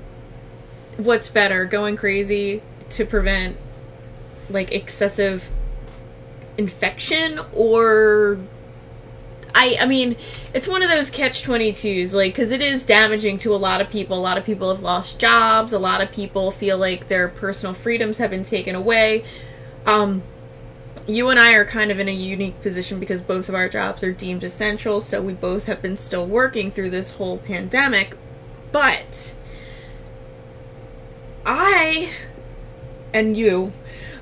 what's better, going crazy to prevent, like, excessive infection or I I mean, it's one of those catch 22s like cuz it is damaging to a lot of people. A lot of people have lost jobs, a lot of people feel like their personal freedoms have been taken away. Um you and I are kind of in a unique position because both of our jobs are deemed essential, so we both have been still working through this whole pandemic. But I and you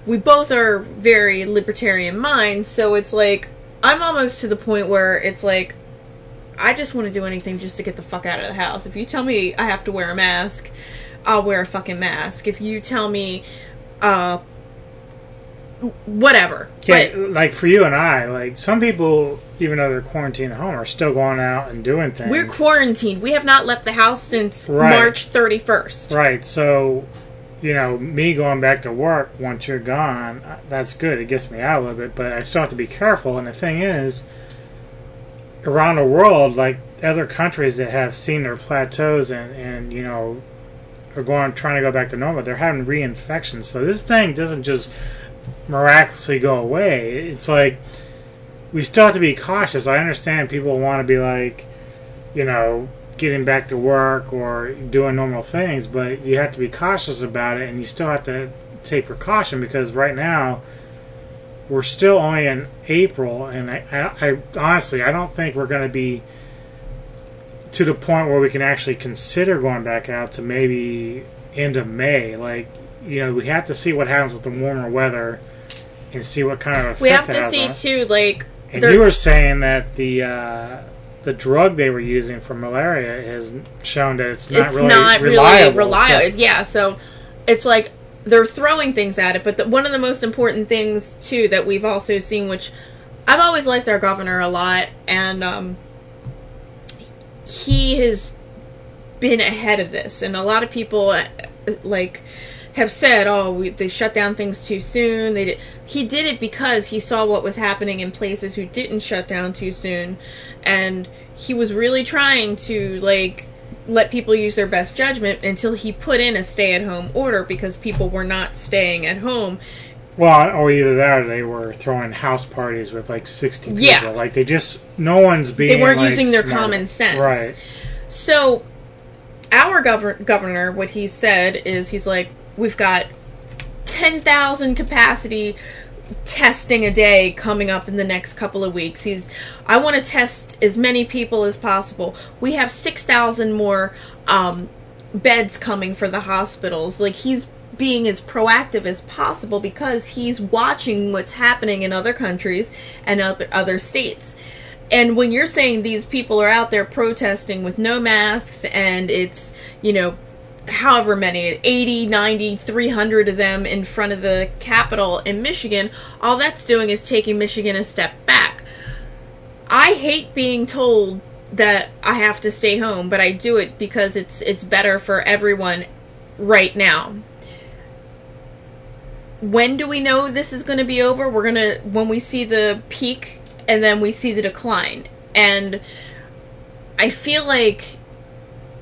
we both are very libertarian minds, so it's like I'm almost to the point where it's like I just want to do anything just to get the fuck out of the house. If you tell me I have to wear a mask, I'll wear a fucking mask. If you tell me uh whatever. Yeah, But like for you and I, like some people, even though they're quarantined at home, are still going out and doing things. we're quarantined. We have not left the house since Right. March 31st. Right. So, you know, me going back to work once you're gone, uh, that's good. It gets me out a little bit, but I still have to be careful. And the thing is, around the world, like other countries that have seen their plateaus and, and you know, are going trying to go back to normal, they're having reinfections. So this thing doesn't just miraculously go away. It's like we still have to be cautious. I understand people want to be like, you know, getting back to work or doing normal things, but you have to be cautious about it and you still have to take precaution because right now we're still only in April and I, I, I honestly I don't think we're going to be to the point where we can actually consider going back out to maybe end of May like you know we have to see what happens with the warmer weather and see what kind of effect We have to see us. too, like And you were saying that the uh, the drug they were using for malaria has shown that it's not it's really not reliable. really reliable. so- yeah, so it's like they're throwing things at it. But the, one of the most important things too that we've also seen, which I've always liked our governor a lot, and um, he has been ahead of this, and a lot of people uh, like have said, "Oh, we, they shut down things too soon." They did. He did it because he saw what was happening in places who didn't shut down too soon, and he was really trying to like let people use their best judgment until he put in a stay-at-home order because people were not staying at home. Well, or either that, or they were throwing house parties with like sixty people. Yeah. Like they just no one's being. they weren't like, using their smart. common sense. Right. So, our govern- governor, what he said is he's like, we've got 10,000 capacity testing a day coming up in the next couple of weeks. He's, I want to test as many people as possible. We have 6,000 more um, beds coming for the hospitals. Like, he's being as proactive as possible because he's watching what's happening in other countries and other other states. And when you're saying these people are out there protesting with no masks and it's, you know, however many 80 90 300 of them in front of the capitol in michigan all that's doing is taking michigan a step back. I hate being told that i have to stay home but i do it because it's it's better for everyone right now. When do we know this is going to be over? We're going to when we see the peak and then we see the decline. And i feel like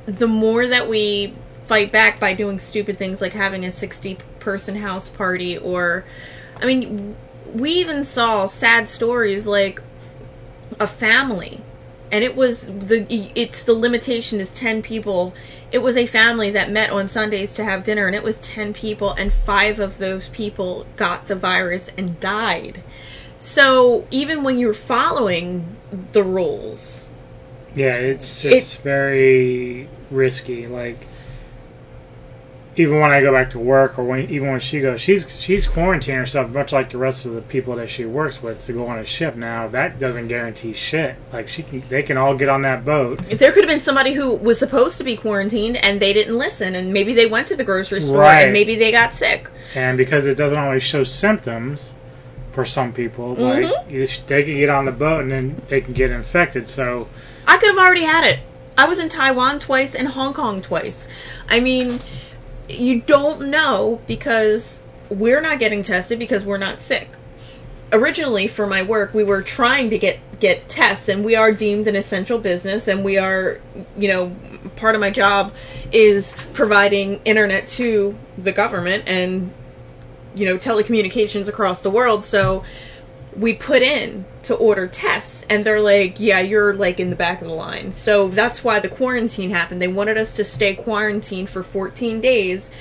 the more that we fight back by doing stupid things like having a 60 person house party or i mean we even saw sad stories like a family and it was the it's the limitation is 10 people it was a family that met on sundays to have dinner and it was 10 people and 5 of those people got the virus and died so even when you're following the rules Yeah, it's it's very risky. Like even when I go back to work, or when even when she goes, she's she's quarantining herself, much like the rest of the people that she works with, to go on a ship. Now that doesn't guarantee shit. Like she can, they can all get on that boat. There could have been somebody who was supposed to be quarantined and they didn't listen, and maybe they went to the grocery store Right. and maybe they got sick. And because it doesn't always show symptoms for some people, Mhm. like you, they can get on the boat and then they can get infected. So I could have already had it. I was in Taiwan twice and Hong Kong twice. I mean, you don't know because we're not getting tested because we're not sick. Originally, for my work, we were trying to get get tests, and we are deemed an essential business, and we are, you know, part of my job is providing internet to the government and you know telecommunications across the world. So we put in to order tests and they're like yeah you're like in the back of the line. So that's why the quarantine happened. They wanted us to stay quarantined for 14 days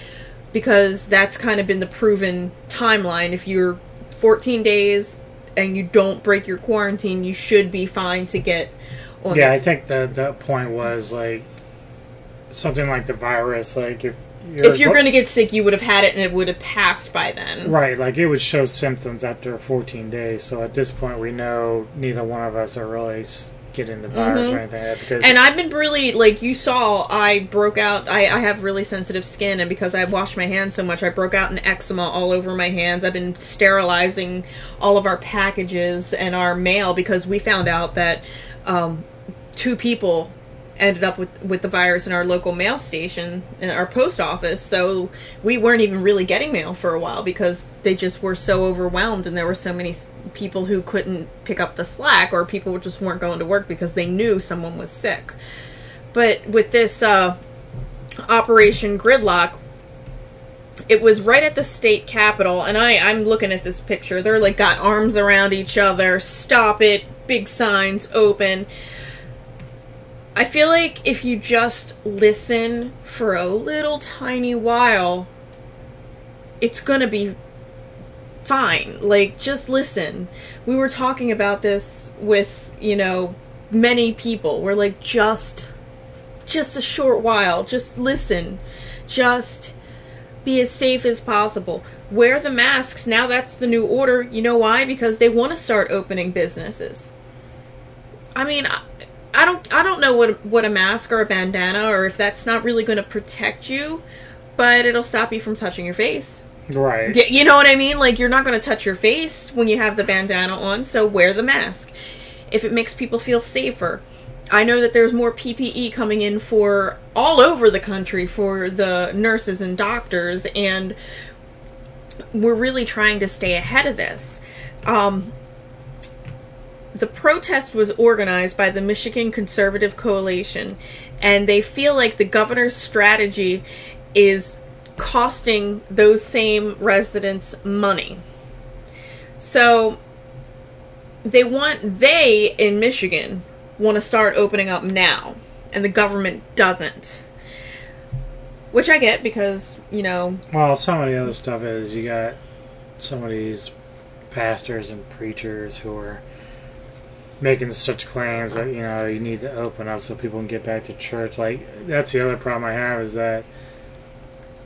because that's kind of been the proven timeline. If you're 14 days and you don't break your quarantine you should be fine to get on yeah, the- I think the the point was like something like the virus. Like if if you're going to get sick you would have had it and it would have passed by then Right, like it would show symptoms after 14 days. So at this point, we know neither one of us are really getting the virus Mhm. or anything like that because And I've been really like you saw. I broke out. I, I have really sensitive skin, and because I washed my hands so much, I broke out an eczema all over my hands. I've been sterilizing all of our packages and our mail because we found out that um, two people ended up with with the virus in our local mail station in our post office. So we weren't even really getting mail for a while because they just were so overwhelmed, and there were so many people who couldn't pick up the slack, or people just weren't going to work because they knew someone was sick. But with this uh, Operation Gridlock, it was right at the state capitol, and I I'm looking at this picture. They're like got arms around each other. Stop it! Big signs open. I feel like if you just listen for a little tiny while, it's gonna be fine. Like, just listen. We were talking about this with, you know, many people. We're like, just, just a short while. Just listen. Just be as safe as possible. Wear the masks. Now that's the new order. You know why? Because they want to start opening businesses. I mean, I, don't I don't know what what a mask or a bandana or if that's not really going to protect you, but it'll stop you from touching your face. Right. Y- You know what I mean? Like you're not going to touch your face when you have the bandana on, so wear the mask. If it makes people feel safer. I know that there's more PPE coming in for all over the country for the nurses and doctors and we're really trying to stay ahead of this. Um, the protest was organized by the Michigan Conservative Coalition, and they feel like the governor's strategy is costing those same residents money. So they want they in Michigan want to start opening up now, and the government doesn't. Which I get because, you know, Well, some of the other stuff is you got some of these pastors and preachers who are making such claims that you know you need to open up so people can get back to church. Like that's the other problem I have is that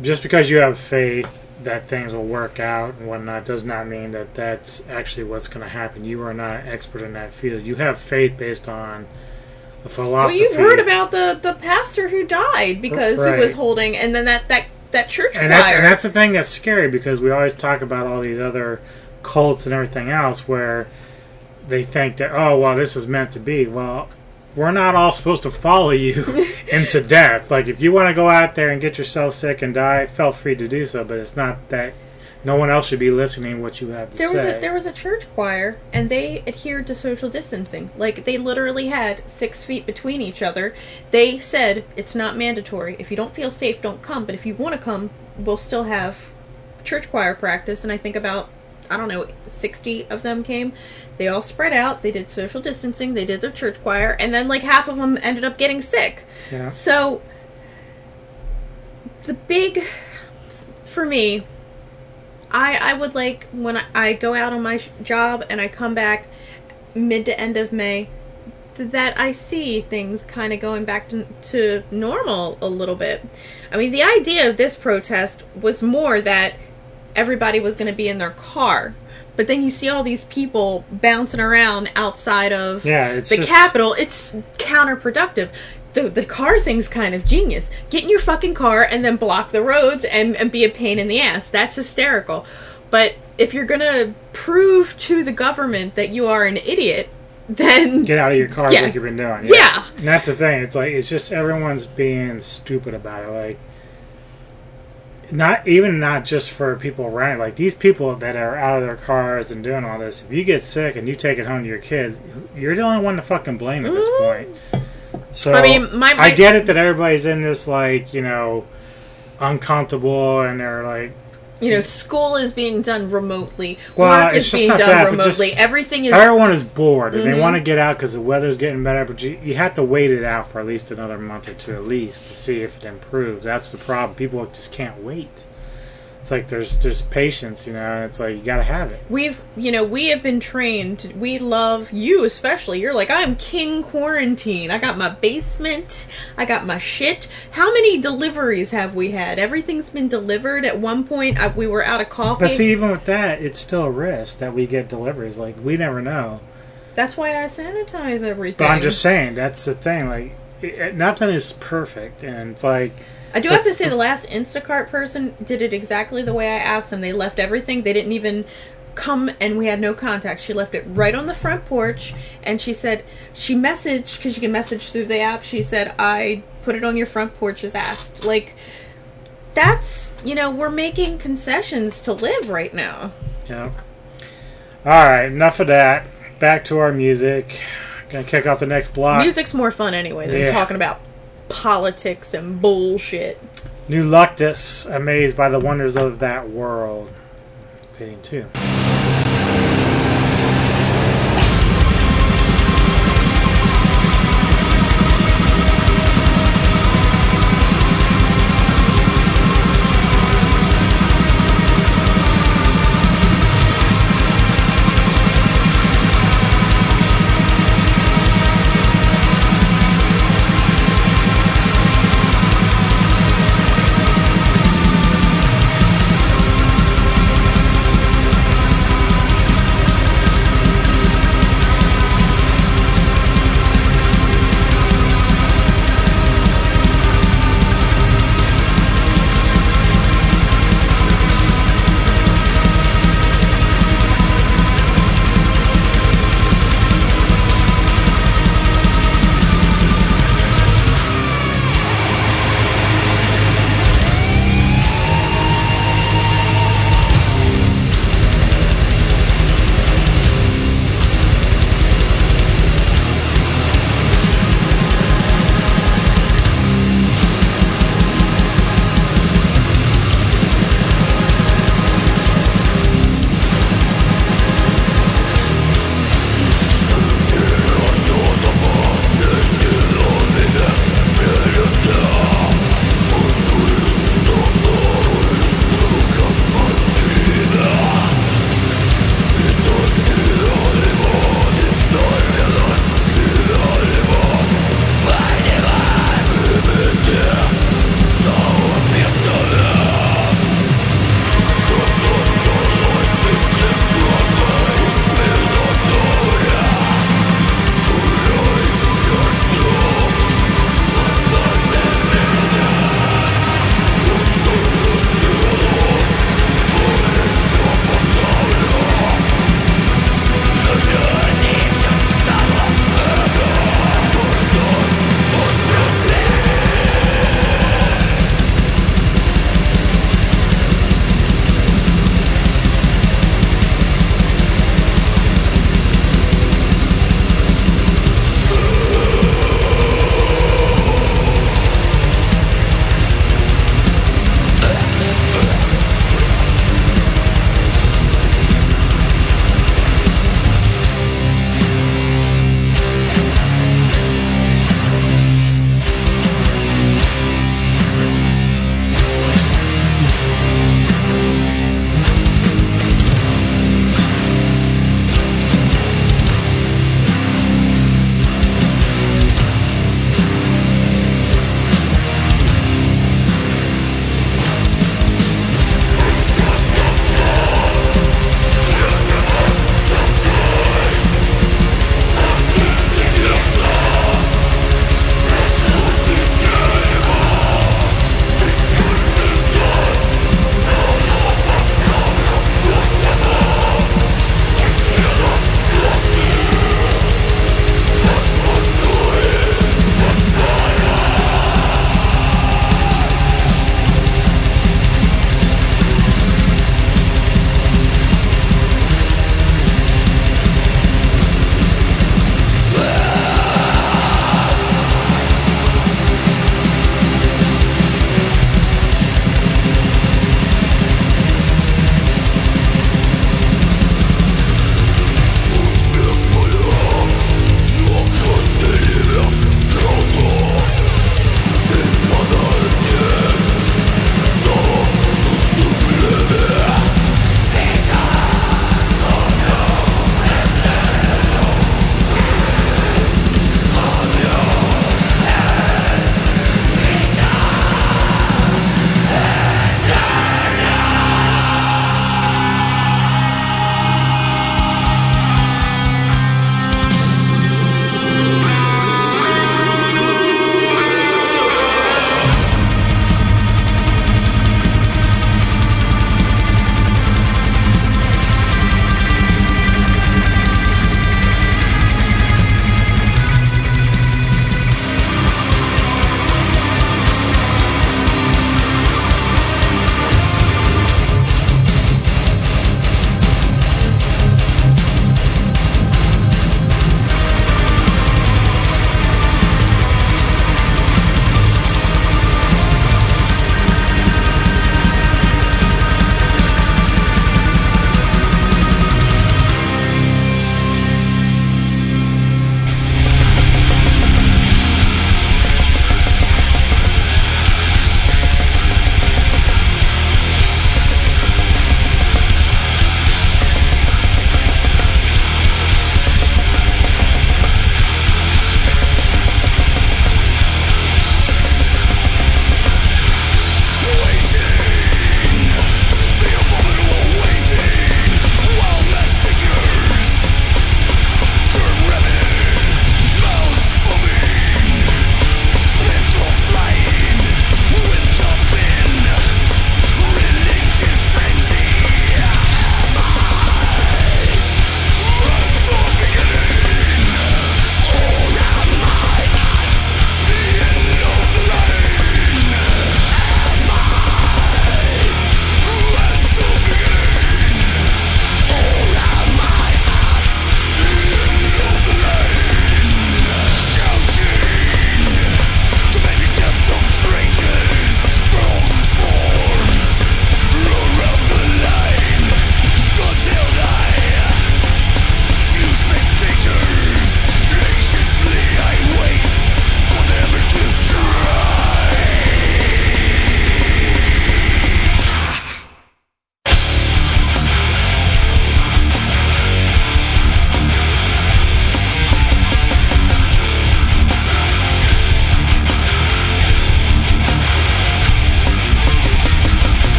just because you have faith that things will work out and whatnot does not mean that that's actually what's going to happen. You are not an expert in that field. You have faith based on a philosophy. well, you've heard about the the pastor who died because he was holding, and then that that that church and that's, choir. and that's the thing that's scary because we always talk about all these other cults and everything else where they think that oh well this is meant to be. Well we're not all supposed to follow you into death. Like if you want to go out there and get yourself sick and die feel free to do so but it's not that no one else should be listening what you have to there was a there was a church choir and they adhered to social distancing. Like they literally had six feet between each other. They said it's not mandatory. If you don't feel safe don't come but if you want to come we'll still have church choir practice. And i think about i don't know 60 of them came. They all spread out. They did social distancing. They did their church choir. And then like half of them ended up getting sick. Yeah. so the big for me I I would like when I, I go out on my sh- job and I come back mid to end of May th- that I see things kind of going back to, to normal a little bit. I mean, the idea of this protest was more that everybody was going to be in their car. But then you see all these people bouncing around outside of Yeah, it's the just- Capitol. It's counterproductive. The, the car thing's kind of genius. Get in your fucking car and then block the roads and, and be a pain in the ass. That's hysterical. But if you're gonna prove to the government that you are an idiot, then get out of your car Yeah. like you've been doing Yeah. and that's the thing it's like it's just everyone's being stupid about it like not even not just for people around like these people that are out of their cars and doing all this if you get sick and you take it home to your kids you're the only one to fucking blame at this point so Mm-hmm. I mean, my- my- I get it that everybody's in this like you know uncomfortable and they're like you know school is being done remotely, Well, work is being done that, but just remotely. Everything is everyone is bored and they Mhm. want to get out because the weather's getting better. But you, you have to wait it out for at least another month or two, at least, to see if it improves. That's the problem. People just can't wait. It's like there's there's patience, you know, and it's like you got to have it. We've, you know, we have been trained. We love you, especially. You're like, I'm king quarantine. I got my basement. I got my shit. How many deliveries have we had? Everything's been delivered. At one point, I, we were out of coffee. But see, even with that, it's still a risk that we get deliveries. Like we never know. That's why I sanitize everything. But I'm just saying that's the thing. Like it- nothing is perfect, and it's like I do have to say, the last Instacart person did it exactly the way I asked them. They left everything. They didn't even come, and we had no contact. She left it right on the front porch, and she said she messaged because you can message through the app. She said, "I put it on your front porch as asked." Like that's you know we're making concessions to live right now. Yeah. All right, enough of that. Back to our music. Gonna kick off the next block. Music's more fun anyway than Yeah. talking about politics and bullshit. New Luctus, amazed by the wonders of that world. Fitting too.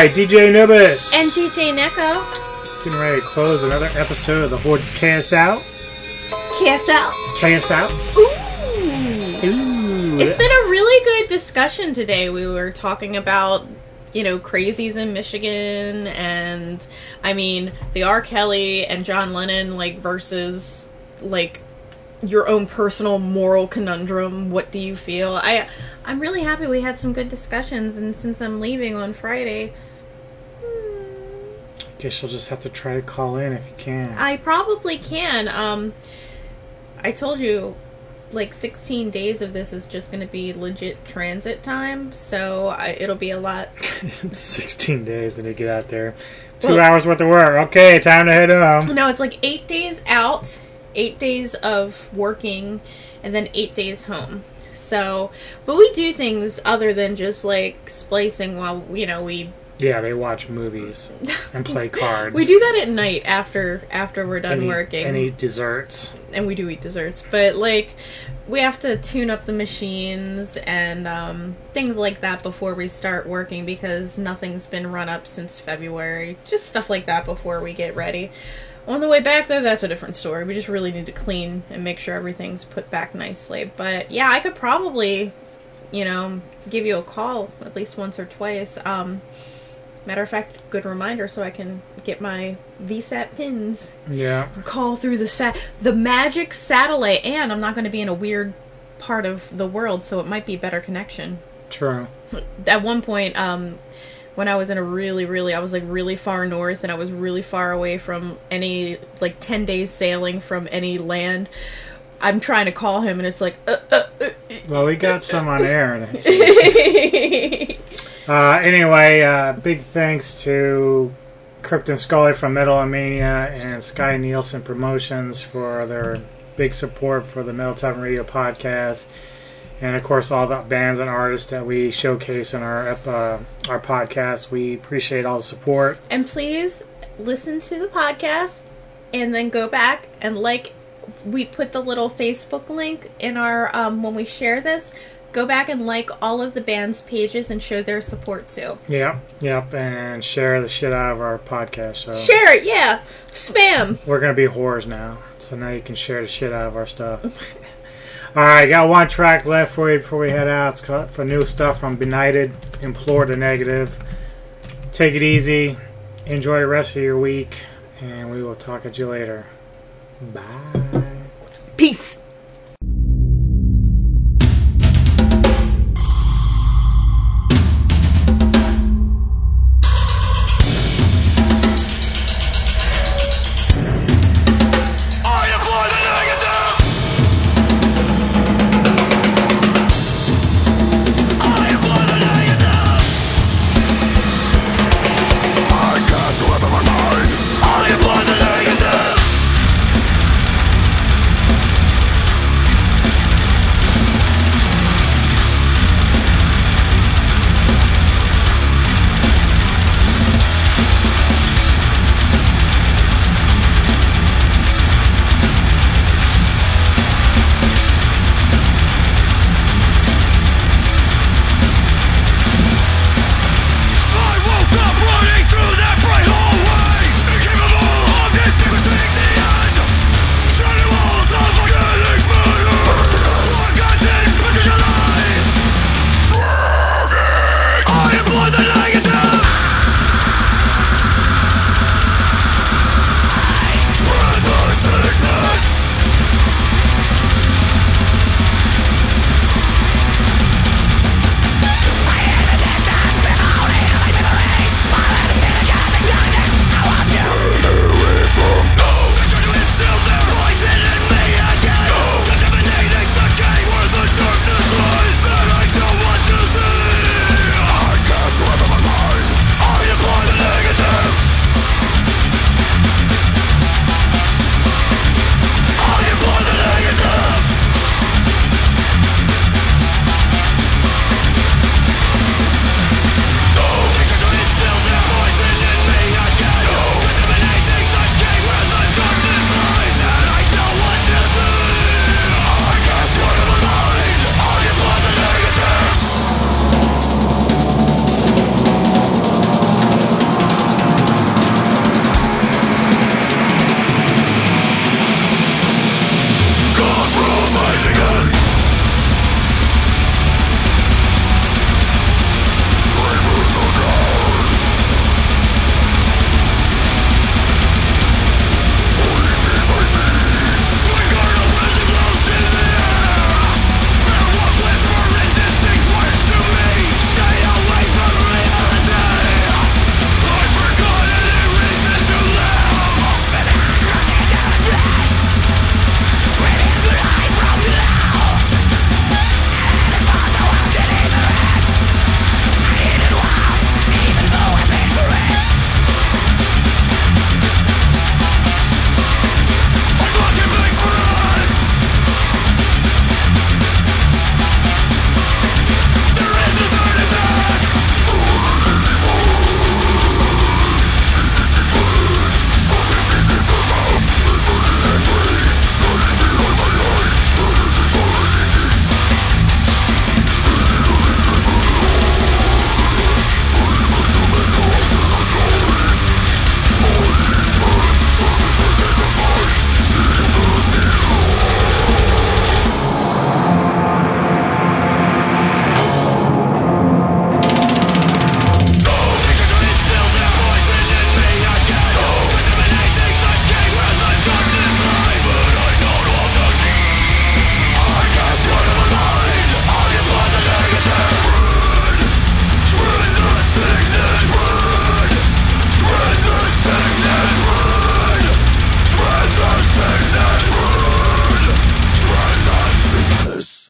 Right, DJ Anubis. And DJ Neko. Getting ready to close another episode of the Hordes Chaos Out. Kiss out. Chaos Out. Ooh. Ooh. It's been a really good discussion today. We were talking about, you know, crazies in Michigan and I mean, the R. Kelly and John Lennon like versus like your own personal moral conundrum. What do you feel? I I'm really happy we had some good discussions and since I'm leaving on Friday, Guess you'll just have to try to call in if you can. I probably can. Um, I told you, like 16 days of this is just going to be legit transit time, so I, it'll be a lot. 16 days and you get out there. Two Well- hours worth of work. Okay, time to head home. No, it's like eight days out, eight days of working, and then eight days home. So, but we do things other than just like splicing while you know we Yeah, they watch movies and play cards. we do that at night after after we're done and eat- working. And eat desserts. and we do eat desserts, but like we have to tune up the machines and um, things like that before we start working because nothing's been run up since February. Just stuff like that before we get ready. On the way back, though, that's a different story. We just really need to clean and make sure everything's put back nicely. But yeah, I could probably, you know, give you a call at least once or twice. Um, matter of fact, good reminder so I can get my VSAT pins Yeah. call through the sat the magic satellite and i'm not going to be in a weird part of the world so it might be better connection True. at one point um when i was in a really really i was like really far north and i was really far away from any like 10 days sailing from any land i'm trying to call him and it's like uh, uh, uh, Well, we got some on air. Uh, anyway, uh, big thanks to Krypton Scully from Metal Mania and Sky Neilsen Promotions for their big support for the Metal Tavern Radio podcast, and of course all the bands and artists that we showcase in our uh, our podcast. We appreciate all the support. and please listen to the podcast and then go back and like we put the little facebook link in our um, when we share this go back and like all of the band's pages and show their support too Yep, yep, and share the shit out of our podcast. So share it yeah spam We're gonna be whores now, so now you can share the shit out of our stuff. All right, got one track left for you before we head out. It's called, for new stuff from Benighted, Implore the Negative. Take it easy, enjoy the rest of your week, and we will talk at you later. Bye. peace